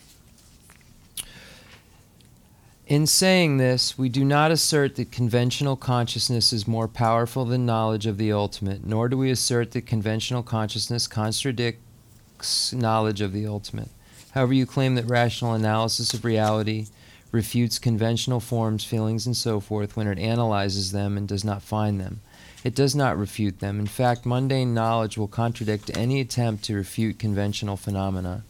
S1: In saying this, we do not assert that conventional consciousness is more powerful than knowledge of the ultimate, nor do we assert that conventional consciousness contradicts knowledge of the ultimate. However, you claim that rational analysis of reality refutes conventional forms, feelings, and so forth when it analyzes them and does not find them. It does not refute them. In fact, mundane knowledge will contradict any attempt to refute conventional phenomena.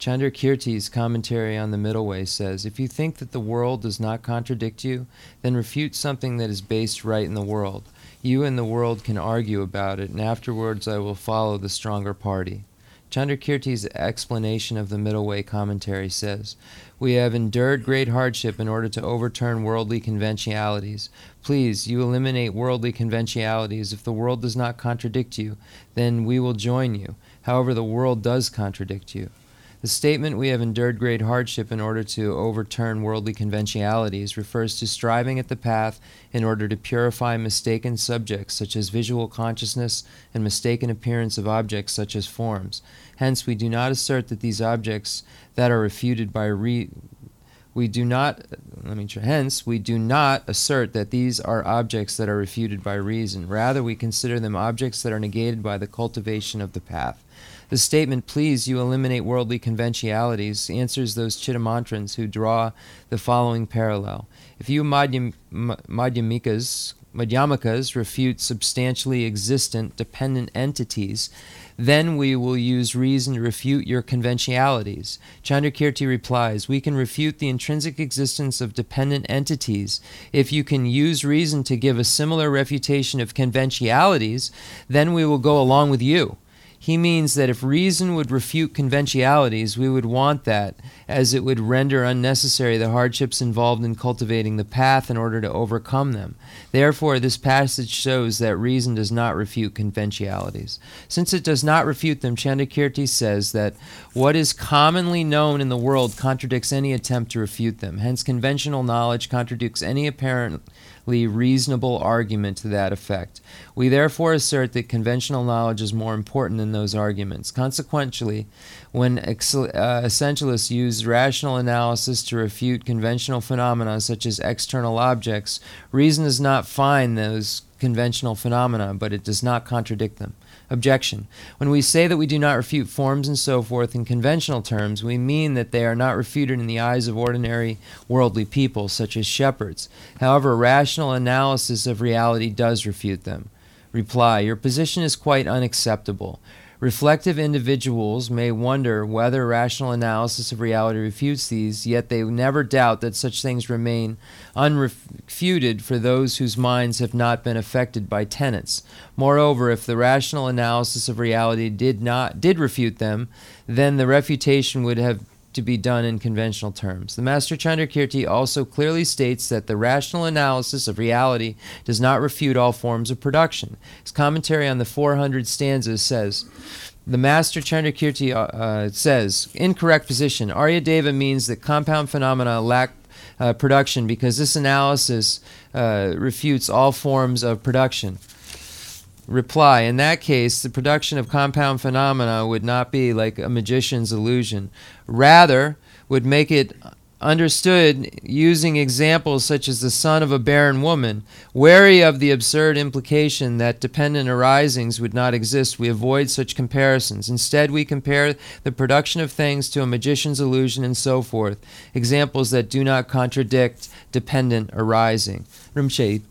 S1: Chandrakirti's commentary on the Middle Way says If you think that the world does not contradict you, then refute something that is based right in the world. You and the world can argue about it, and afterwards I will follow the stronger party. Chandrakirti's explanation of the Middle Way commentary says We have endured great hardship in order to overturn worldly conventionalities. Please, you eliminate worldly conventionalities. If the world does not contradict you, then we will join you. However, the world does contradict you. The statement, we have endured great hardship in order to overturn worldly conventionalities, refers to striving at the path in order to purify mistaken subjects such as visual consciousness and mistaken appearance of objects such as forms. Hence, we do not assert that these objects that are refuted by re- we do not let me try hence we do not assert that these are objects that are refuted by reason rather we consider them objects that are negated by the cultivation of the path the statement, please, you eliminate worldly conventionalities, answers those Chittamantrans who draw the following parallel. If you Madhyam- Ma- Madhyamikas refute substantially existent dependent entities, then we will use reason to refute your conventionalities. Chandrakirti replies, We can refute the intrinsic existence of dependent entities. If you can use reason to give a similar refutation of conventionalities, then we will go along with you. He means that if reason would refute conventionalities, we would want that, as it would render unnecessary the hardships involved in cultivating the path in order to overcome them. Therefore, this passage shows that reason does not refute conventionalities. Since it does not refute them, Chandrakirti says that what is commonly known in the world contradicts any attempt to refute them. Hence, conventional knowledge contradicts any apparently reasonable argument to that effect. We therefore assert that conventional knowledge is more important than those arguments. Consequently, when ex- uh, essentialists use rational analysis to refute conventional phenomena such as external objects, reason does not find those conventional phenomena, but it does not contradict them. Objection. When we say that we do not refute forms and so forth in conventional terms, we mean that they are not refuted in the eyes of ordinary worldly people, such as shepherds. However, rational analysis of reality does refute them. Reply. Your position is quite unacceptable. Reflective individuals may wonder whether rational analysis of reality refutes these, yet they never doubt that such things remain unrefuted for those whose minds have not been affected by tenets. Moreover, if the rational analysis of reality did not did refute them, then the refutation would have to be done in conventional terms. The Master Chandrakirti also clearly states that the rational analysis of reality does not refute all forms of production. His commentary on the 400 stanzas says, the Master Chandrakirti uh, uh, says, incorrect position. Aryadeva means that compound phenomena lack uh, production because this analysis uh, refutes all forms of production. Reply In that case, the production of compound phenomena would not be like a magician's illusion. Rather, would make it understood using examples such as the son of a barren woman. Wary of the absurd implication that dependent arisings would not exist, we avoid such comparisons. Instead, we compare the production of things to a magician's illusion and so forth, examples that do not contradict dependent arising. Rimche.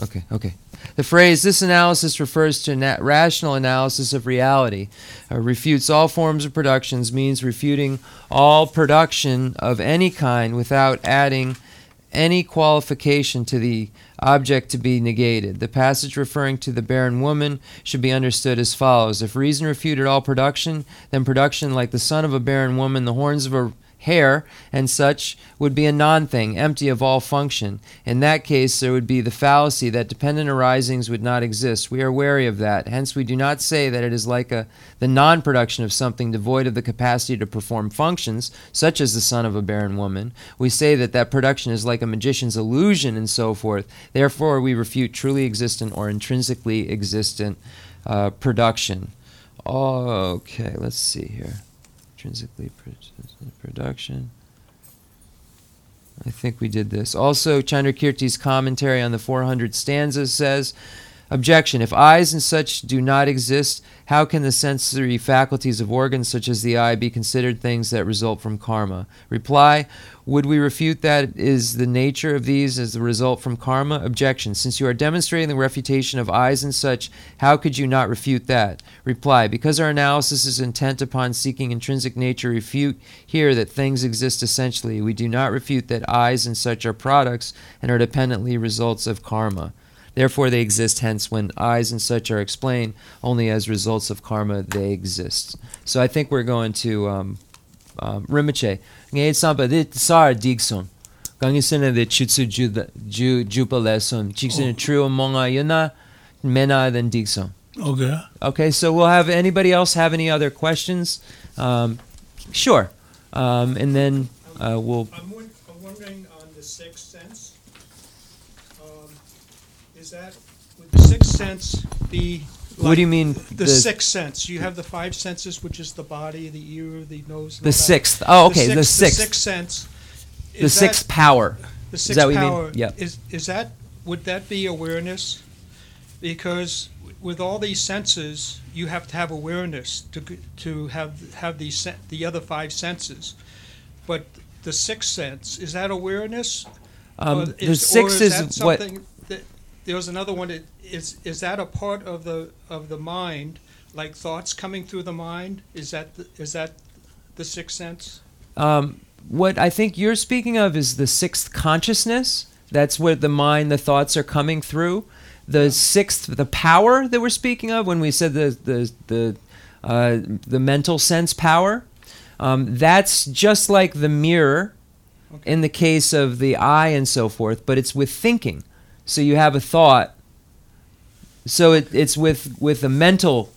S1: Okay, okay. The phrase, this analysis refers to na- rational analysis of reality, uh, refutes all forms of productions, means refuting all production of any kind without adding any qualification to the object to be negated. The passage referring to the barren woman should be understood as follows If reason refuted all production, then production, like the son of a barren woman, the horns of a hare and such would be a non thing, empty of all function. In that case, there would be the fallacy that dependent arisings would not exist. We are wary of that. Hence, we do not say that it is like a, the non production of something devoid of the capacity to perform functions, such as the son of a barren woman. We say that that production is like a magician's illusion and so forth. Therefore, we refute truly existent or intrinsically existent uh, production. Okay, let's see here intrinsically production. I think we did this. Also, Chandrakirti's commentary on the 400 stanzas says, Objection. If eyes and such do not exist, how can the sensory faculties of organs such as the eye be considered things that result from karma? Reply. Would we refute that is the nature of these as the result from karma? Objection. Since you are demonstrating the refutation of eyes and such, how could you not refute that? Reply. Because our analysis is intent upon seeking intrinsic nature, refute here that things exist essentially. We do not refute that eyes and such are products and are dependently results of karma. Therefore, they exist. Hence, when eyes and such are explained only as results of karma, they exist. So I think we're going to um, um. Ngayon samba dit sar digson. Gangi sene de chutsu ju jupa lesson. Chiksene true monga yuna mena then digson.
S2: Okay.
S1: Okay, so we'll have anybody else have any other questions? Um, sure. Um, and then uh, we'll.
S6: I'm, I'm wondering on the sixth sense, um, is that, would the sixth sense be?
S1: What do you mean?
S6: The sixth sense, you have the five senses, which is the body, the ear, the nose.
S1: The
S6: that.
S1: sixth. Oh, okay. The sixth.
S6: The sixth sense.
S1: The
S6: is that-
S1: sixth power.
S6: The
S1: Is
S6: sixth
S1: that what you mean?
S6: power.
S1: Yep.
S6: Is, is that, would that be awareness? Because with all these senses, you have to have awareness to, to have, have these, the other five senses. But the sixth sense, is that awareness?
S1: Um,
S6: Or
S1: the sixth
S6: is
S1: is what.
S6: that- there was another one. That, is is that a part of the of the mind, like thoughts coming through the mind? Is that the, is that the sixth sense?
S1: Um, what I think you're speaking of is the sixth consciousness. That's where the mind, the thoughts are coming through. The sixth, the power that we're speaking of when we said the the the uh, the mental sense power. Um, that's just like the mirror
S6: Okay.
S1: in the case of the eye and so forth, but it's with thinking. So you have a thought. So it, it's with with a mental.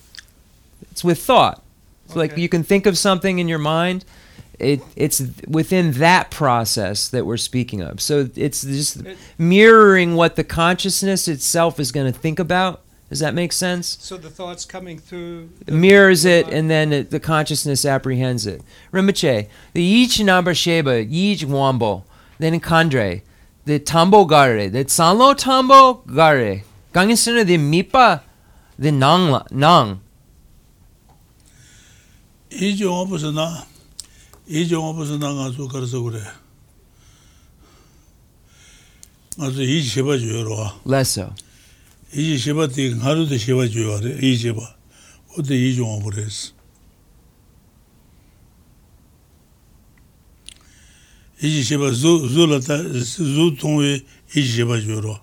S1: It's with thought. It's like you can think of something in your mind. It it's within that process that we're speaking of. So it's just mirroring what the consciousness itself is going to think about. Does that make sense?
S6: So the thoughts coming through
S1: It mirrors it,
S6: mind-
S1: and then it, the consciousness apprehends it. Rinpoche, the ich number sheba, ich wambo, then kandre, de tambo gare de sanlo tambo gare gangi sine de mipa de nang la nang
S2: i jo obu sana i jo obu sana ga so kar so gure ma zo i sheba jo ro leso i sheba de haru de sheba jo re i sheba o de i jo obu res iji sheba zu, zu lata, zu tongwe iji sheba juyo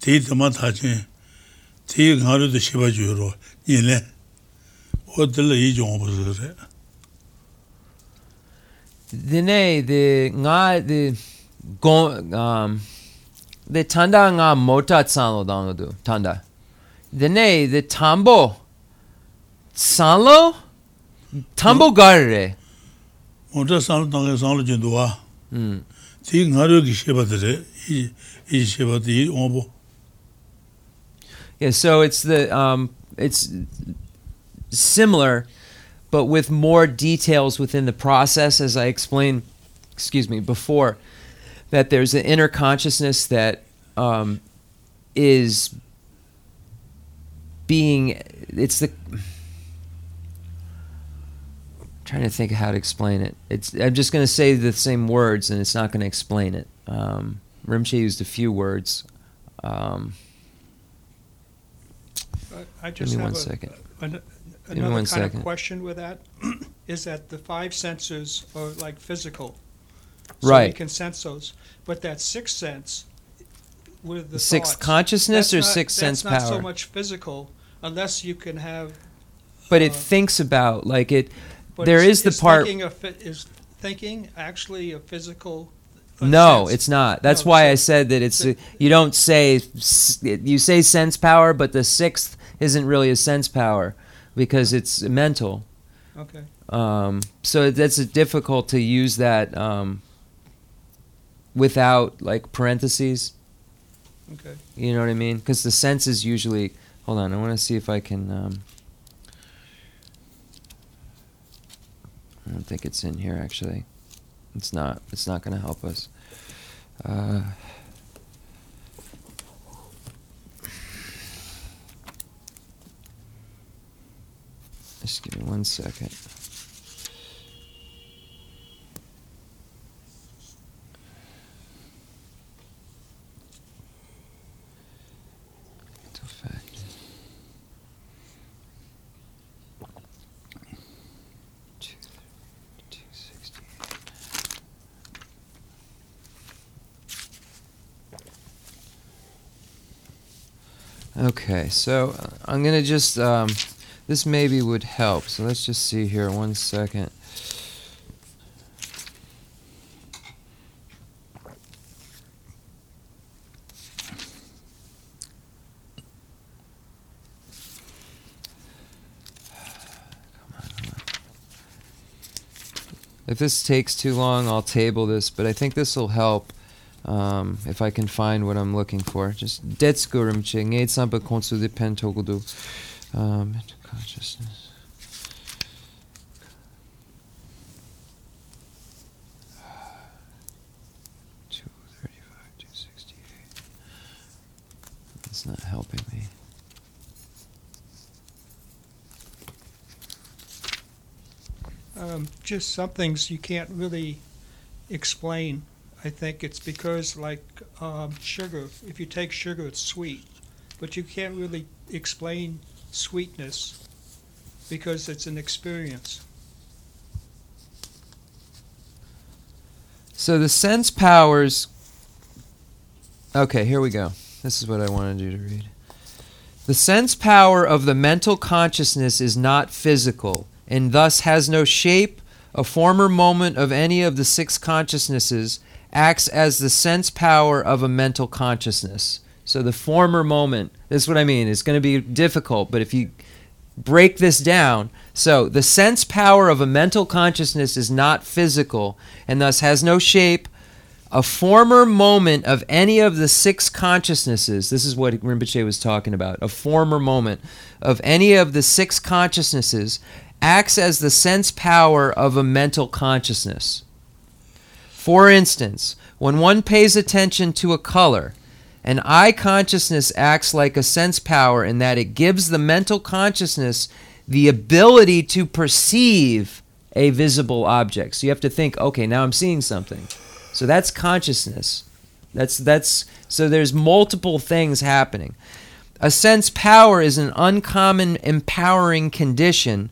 S2: Tei tama tachin, tei ngaru da sheba juyo rwa, nile, o tila iji yongwa zire.
S1: Dine, de nga, de, gong, um, de tanda nga mota tsanlo dango du, tanda. Dine, de tambo, tsanlo, tambo gare
S2: 먼저 산을 당해 산을 준도 와.
S1: 음.
S2: 지금 하루기 쉐바들에 이이 쉐바들이 오보.
S1: Yeah, so it's the um, it's similar, but with more details within the process, as I explained. Excuse me before that there's an inner consciousness that um, is being. It's the. trying to think of how to explain it. It's. I'm just going to say the same words, and it's not going to explain it. Um, used a few words. Um,
S6: I- I
S1: Give
S6: just
S1: me
S6: have
S1: one
S6: a-
S1: second.
S6: an- Another
S1: one
S6: kind
S1: second.
S6: of question with that [CLEARS THROAT] is that the five senses are like physical. So
S1: Right.
S6: can sense those. But that sixth sense with the
S1: sixth
S6: thoughts,
S1: consciousness or
S6: not-
S1: sixth sense power.
S6: That's not so much physical unless you can have.
S1: but it
S6: uh,
S1: thinks about like it.
S6: But
S1: There
S6: is-
S1: the part-
S6: Thinking a phy- is thinking actually a physical uh,
S1: No,
S6: sense?
S1: it's not. That's
S6: No,
S1: why
S6: so-
S1: I said that it's.
S6: so-
S1: you don't say s- you say sense power, but the sixth isn't really a sense power because it's mental.
S6: Okay.
S1: Um, so that's difficult to use that um, without like parentheses.
S6: Okay.
S1: You know what I mean? Because the sense is usually. Hold on, I want to see if I can. Um, I don't think it's in here actually. It's not. It's not going to help us. Uh, just give me one second. Mental fact. Two, two sixty. Okay, so uh, I'm gonna just um, this maybe would help. So let's just see here one second. If this takes too long, I'll table this, but I think this will help um, if I can find what I'm looking for. Just detsugurum che ngay tsampa kontsu de pen togudu. Um, consciousness. Two thirty-five, two sixty-eight. It's not helping me.
S6: Um, just some things you can't really explain. I think it's because, like um, sugar, if you take sugar, it's sweet, but you can't really explain sweetness because it's an experience.
S1: So the sense powers. Okay, here we go. This is what I wanted you to read. The sense power of the mental consciousness is not physical, and thus has no shape. A former moment of any of the six consciousnesses acts as the sense power of a mental consciousness. So the former moment, this is what I mean, it's going to be difficult, but if you break this down, so the sense power of a mental consciousness is not physical and thus has no shape. A former moment of any of the six consciousnesses, this is what Rinpoche was talking about, a former moment of any of the six consciousnesses acts as the sense power of a mental consciousness. For instance, when one pays attention to a color, an eye consciousness acts like a sense power in that it gives the mental consciousness the ability to perceive a visible object. So you have to think, okay, now I'm seeing something. So that's consciousness. That's that's so there's multiple things happening. A sense power is an uncommon empowering condition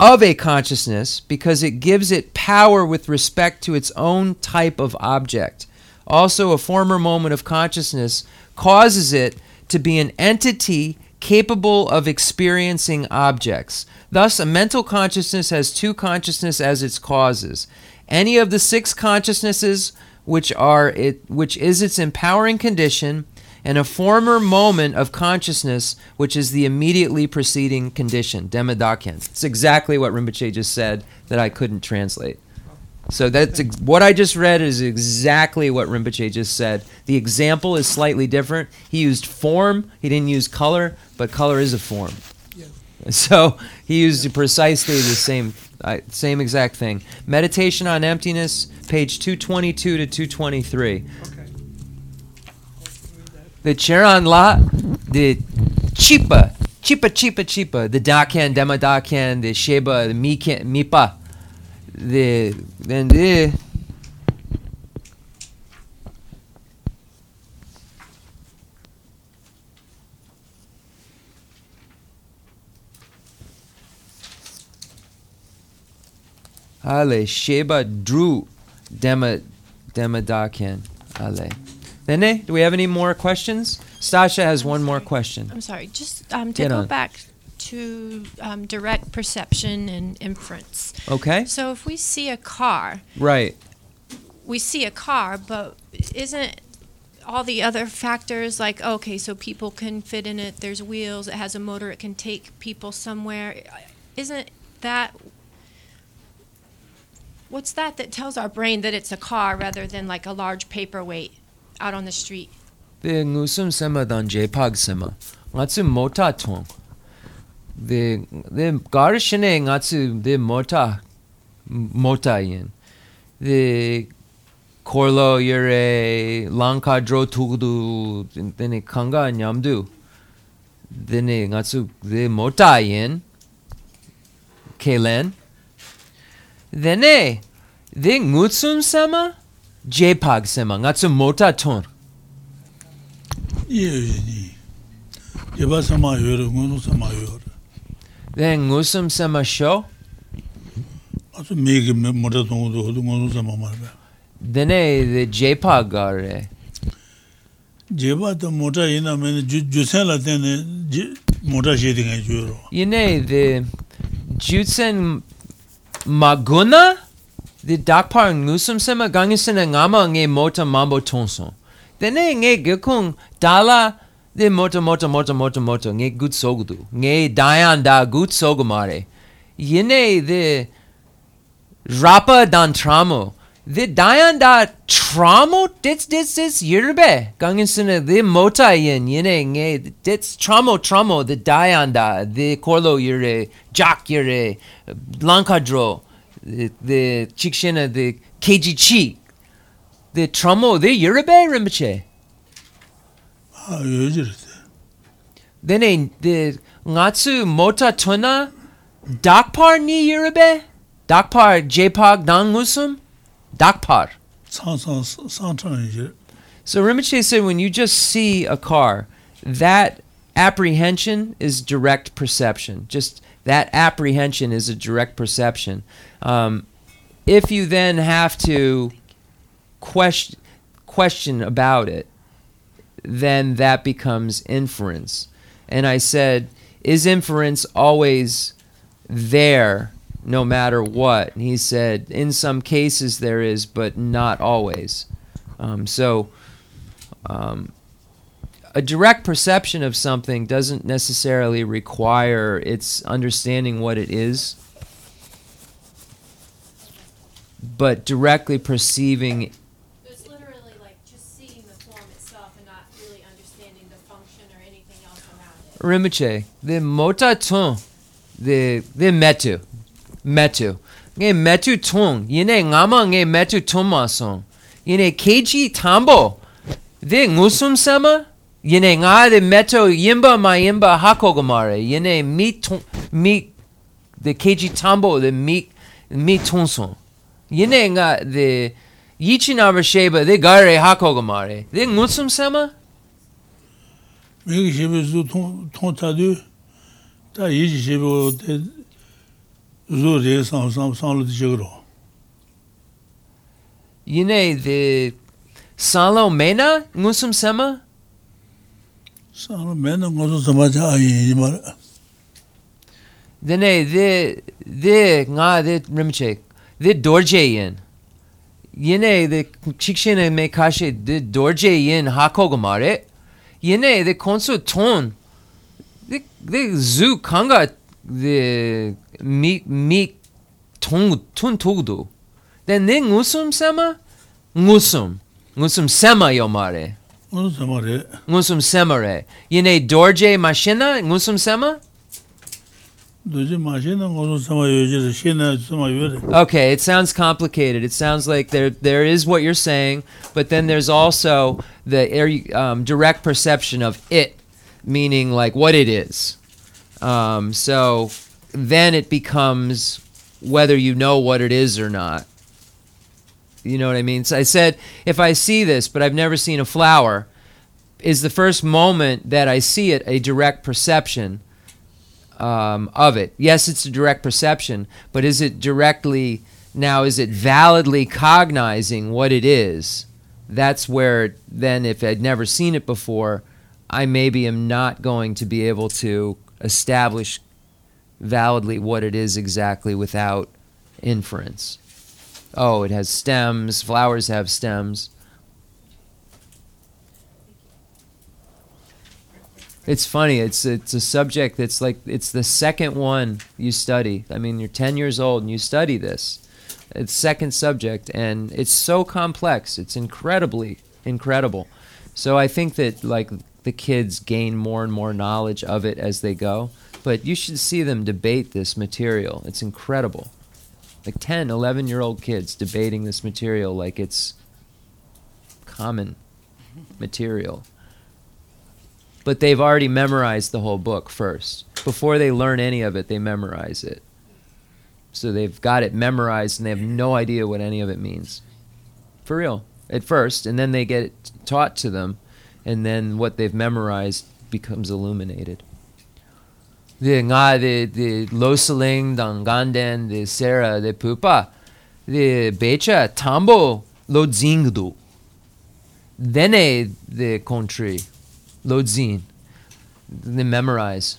S1: of a consciousness because it gives it power with respect to its own type of object. Also, a former moment of consciousness causes it to be an entity capable of experiencing objects. Thus, a mental consciousness has two consciousness as its causes. Any of the six consciousnesses which are it which is its empowering condition and a former moment of consciousness which is the immediately preceding condition, Demadakyan. It's exactly what Rinpoche just said that I couldn't translate. So that's ex- what I just read is exactly what Rinpoche just said. The example is slightly different. He used form, he didn't use color, but color is a form.
S6: Yeah.
S1: So he used precisely the same same exact thing. Meditation on emptiness, page 222 to 223.
S6: Okay.
S1: The Charan La, the Chipa, Chipa, Chipa, Chipa, the Dakan, Dema Dakan, the Sheba, the Mikan, Mipa, the, then the, Ale, Sheba, Drew, Dema, Dema Dakan, Ale. Nene, do we have any more questions? Stasha has one more question.
S5: I'm sorry, just um, to
S1: Get
S5: go
S1: on.
S5: back to um, direct perception and inference.
S1: Okay?
S5: So if we see a car,
S1: Right.
S5: we see a car, but isn't all the other factors like okay, so people can fit in it, there's wheels, it has a motor, it can take people somewhere. Isn't that what's that that tells our brain that it's a car rather than like a large paperweight out on the street?
S1: The ngusum sema dan jpag sema. Ngatsu mota tong. The the garishine ngatsu the mota mota yin. The korlo yere lanka dro tugudu dene kanga nyamdu. Dene ngatsu the mota yin. Kelen. Dene the ngutsum sema JPEG sema nga tsu mota ton.
S2: Ye yini. Yeba sama yoru, ngunu sama yoru.
S1: Then ngusum sama sho?
S2: Atsu megi mota ton do hodu ngunu sama marba.
S1: Dene the JPEG gare.
S2: Jeba ta mota ina mene jusen la tene mota shedi ngay yoru.
S1: Yine the jutsen maguna? Maguna? The dakpar ngusum sema gangisena ngama nge mota mambo tonson. Dene nge gekung dala the mota mota mota mota mota nge gut sogudu. Nge dayan da gut sogumare. Yine the rapa dan tramo. The dayan da tramo dits dits dits yirbe. Gangisena the mota yin yine nge dits tramo tramo the dayan da the korlo yire jak yire lankadro the chikshena the keji chi tramo the yurebe rimche a yejirte ngatsu mota tona dakpar ni yurebe dakpar jpog dangusum dakpar so Rinpoche said when you just see a car that apprehension is direct perception. Just that apprehension is a direct perception. Um, if you then have to question question about it, then that becomes inference. And I said, is inference always there no matter what? And he said, in some cases there is, but not always. Um, so, um, a direct perception of something doesn't necessarily require its understanding what it is, but directly perceiving
S5: It's literally like just seeing the form itself and not really understanding the function or anything else around it.
S1: Rinpoche, the mota tung, the the metu, metu, nge metu tung, yine ngama nge metu tuma song, yine keiji tambo, the ngusum sama, yine nga the meto yimba ma yimba hakogamare, yine mi mi, the keiji tambo the mi mi tung song, yine nga de yichi namar sheba de gare
S2: hako gamare de ngutsum sama? Megi shebe zu ton tadu ta yichi shebe o de zu re sam sam sam lu jigro
S1: yine
S2: de salo mena ngutsum sama? Salo mena ngutsum sama ja yi mar
S1: dene de de nga de rimchek ve dorjeyin. Yine de Çikşen'e karşı de dorjeyin hakogumare. Yine de konsu ton. De, de zu kanga de mi mi ton ton todo. De ne ngusum sema? Ngusum. Ngusum sema yomare.
S2: Ngusum semare.
S1: Ngusum semare. Yine dorje maşina ngusum sema? Okay, it sounds complicated. It sounds like there there is what you're saying, but then there's also the um, direct perception of it, meaning like what it is. Um, so then it becomes whether you know what it is or not. You know what I mean? So I said, if I see this, but I've never seen a flower, is the first moment that I see it a direct perception um, of it? Yes, it's a direct perception, but is it directly now? Is it validly cognizing what it is? That's where then, if I'd never seen it before, I maybe am not going to be able to establish validly what it is exactly without inference. Oh, it has stems. Flowers have stems. It's funny. It's it's a subject that's like it's the second one you study. I mean, you're 10 years old and you study this. It's second subject and it's so complex. It's incredibly incredible. So I think that like the kids gain more and more knowledge of it as they go, but you should see them debate this material. It's incredible. Like 10, 11 year old kids debating this material like it's common material but they've already memorized the whole book first. Before they learn any of it, they memorize it. So they've got it memorized and they have no idea what any of it means. For real. At first, and then they get it taught to them, and then what they've memorized becomes illuminated. The nga the the losaling danganden the sera the pupa the becha tambo lo zingdu. Dene the country Lodzin. They memorize.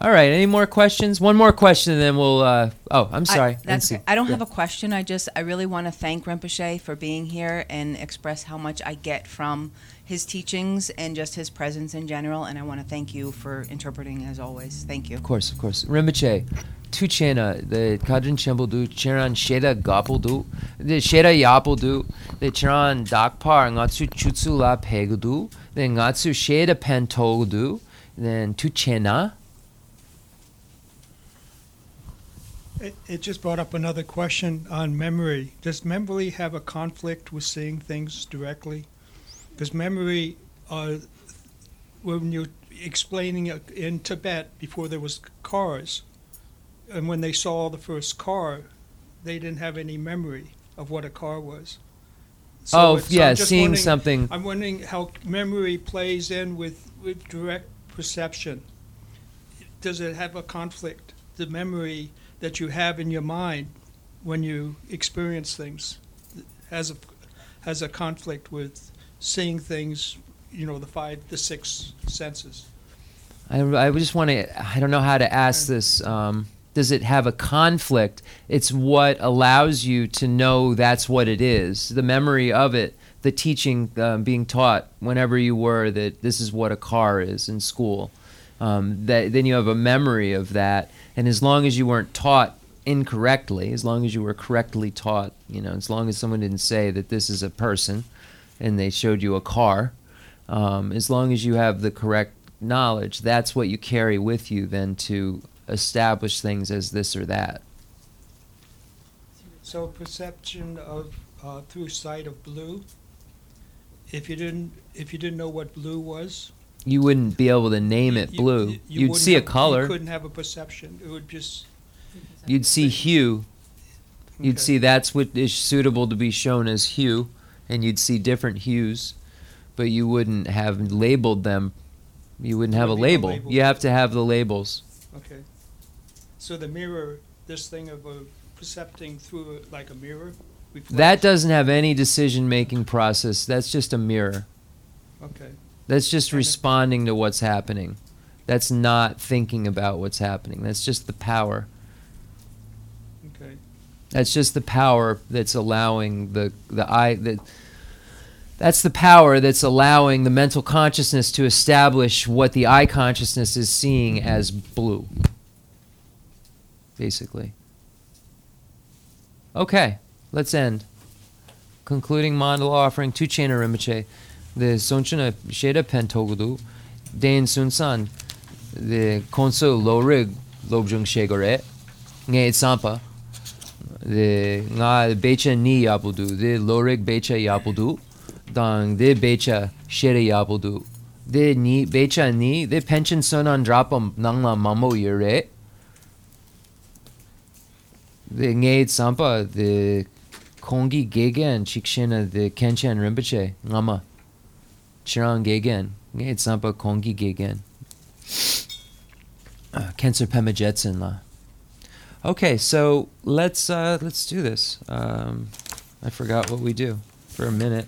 S1: All right. Any more questions? One more question, and then we'll. Uh, oh, I'm sorry.
S7: I, that's okay. I don't
S1: Yeah.
S7: have a question. I just I really want to thank Rinpoche for being here and express how much I get from his teachings and just his presence in general. And I want to thank you for interpreting as always. Thank you.
S1: Of course, of course. Rinpoche, tu chena, the kadrin chembel du, cheran sheda Gapaldu, the sheda yapel du, the cheran dakpar ngatsu chutsu la pegu du, then ngatsu sheda pentoldu then tu chena.
S6: It, it just brought up another question on memory. Does memory have a conflict with seeing things directly? Because memory, uh, when you're explaining it in Tibet before there was cars, and when they saw the first car, they didn't have any memory of what a car was.
S1: oh,
S6: it's-
S1: yeah, seeing something.
S6: I'm wondering how memory plays in with, with direct perception. Does it have a conflict? The memory that you have in your mind when you experience things has a, has a conflict with seeing things, you know, the five, the six senses.
S1: I, I just want to, I don't know how to ask this. Um, does it have a conflict? It's what allows you to know that's what it is. The memory of it, the teaching um, being taught whenever you were that this is what a car is in school. Um, that then you have a memory of that, and as long as you weren't taught incorrectly, as long as you were correctly taught, you know, as long as someone didn't say that this is a person, and they showed you a car, um, as long as you have the correct knowledge, that's what you carry with you then to establish things as this or that.
S6: So perception of, uh, through sight of blue, if you didn't, if you didn't know what blue was.
S1: You wouldn't be able to name it
S6: you-
S1: blue.
S6: you- you
S1: You'd
S6: wouldn't
S1: see a
S6: color. You couldn't have a perception, it would just.
S1: You'd see hue. You'd
S6: Okay.
S1: see that's what is suitable to be shown as hue, and you'd see different hues, but you wouldn't have labeled them. You wouldn't have a label.
S6: label.
S1: You have to have the labels.
S6: Okay. So the mirror, this thing of a percepting through a- like a mirror? reflects-
S1: That doesn't have any decision making process. That's just a mirror.
S6: Okay,
S1: That's just responding to what's happening. That's not thinking about what's happening. That's just the power.
S6: okay.
S1: That's just the power that's allowing the the eye that that's the power that's allowing the mental consciousness to establish what the eye consciousness is seeing as blue. Basically. Okay, let's end. Concluding mandala offering to Chena Rinpoche, the Sonchana Sheda Pentogudu, Dain Sunsan, the Konso Lorig Lobjung Shegore, Ngay Sampa, the nga becha ni yapudu the Lorig becha yapudu the becha shere yapudu the ni becha ni the pension sonan drapam nangla mamo yure the ngate sampa the kongi gegen chikshena the kenchan rinpoche ngama. Chirang gegen ngate sampa kongi gegen uh, cancer pema jetson la. Okay, so let's uh, let's do this. Um, I forgot what we do for a minute.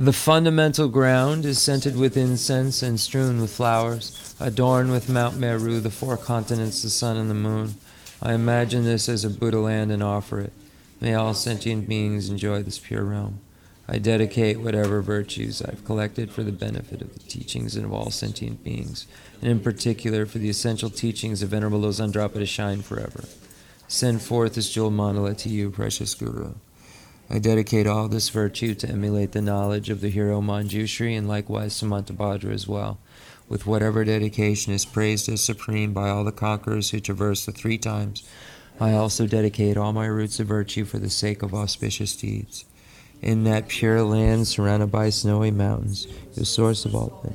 S1: The fundamental ground is scented with incense and strewn with flowers, adorned with Mount Meru, the four continents, the sun, and the moon. I imagine this as a Buddha land and offer it. May all sentient beings enjoy this pure realm. I dedicate whatever virtues I've collected for the benefit of the teachings and of all sentient beings, and in particular for the essential teachings of Venerable Lobsang Drakpa to shine forever. Send forth this jewel mandala to you, precious Guru. I dedicate all this virtue to emulate the knowledge of the hero Manjushri and likewise Samantabhadra as well, with whatever dedication is praised as supreme by all the conquerors who traverse the three times. I also dedicate all my roots of virtue for the sake of auspicious deeds. In that pure land surrounded by snowy mountains, the source of all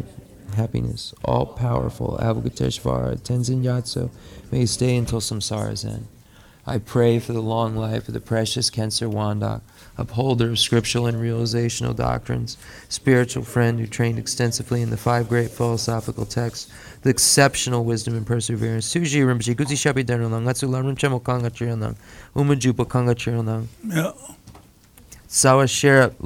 S1: happiness, all powerful Avalokiteshvara, Tenzin Gyatso, may stay until samsara's end. I pray for the long life of the precious Khensur Wangdak, upholder of scriptural and realizational doctrines, spiritual friend who trained extensively in the five great philosophical texts, the exceptional wisdom and perseverance. Suji Rinpoche, Guzi Shabi Dernonang, Atsu Larum Chemo Kanga Chironang, Umajupa Kanga Chironang,
S2: Yeah.
S1: Sawa Sherap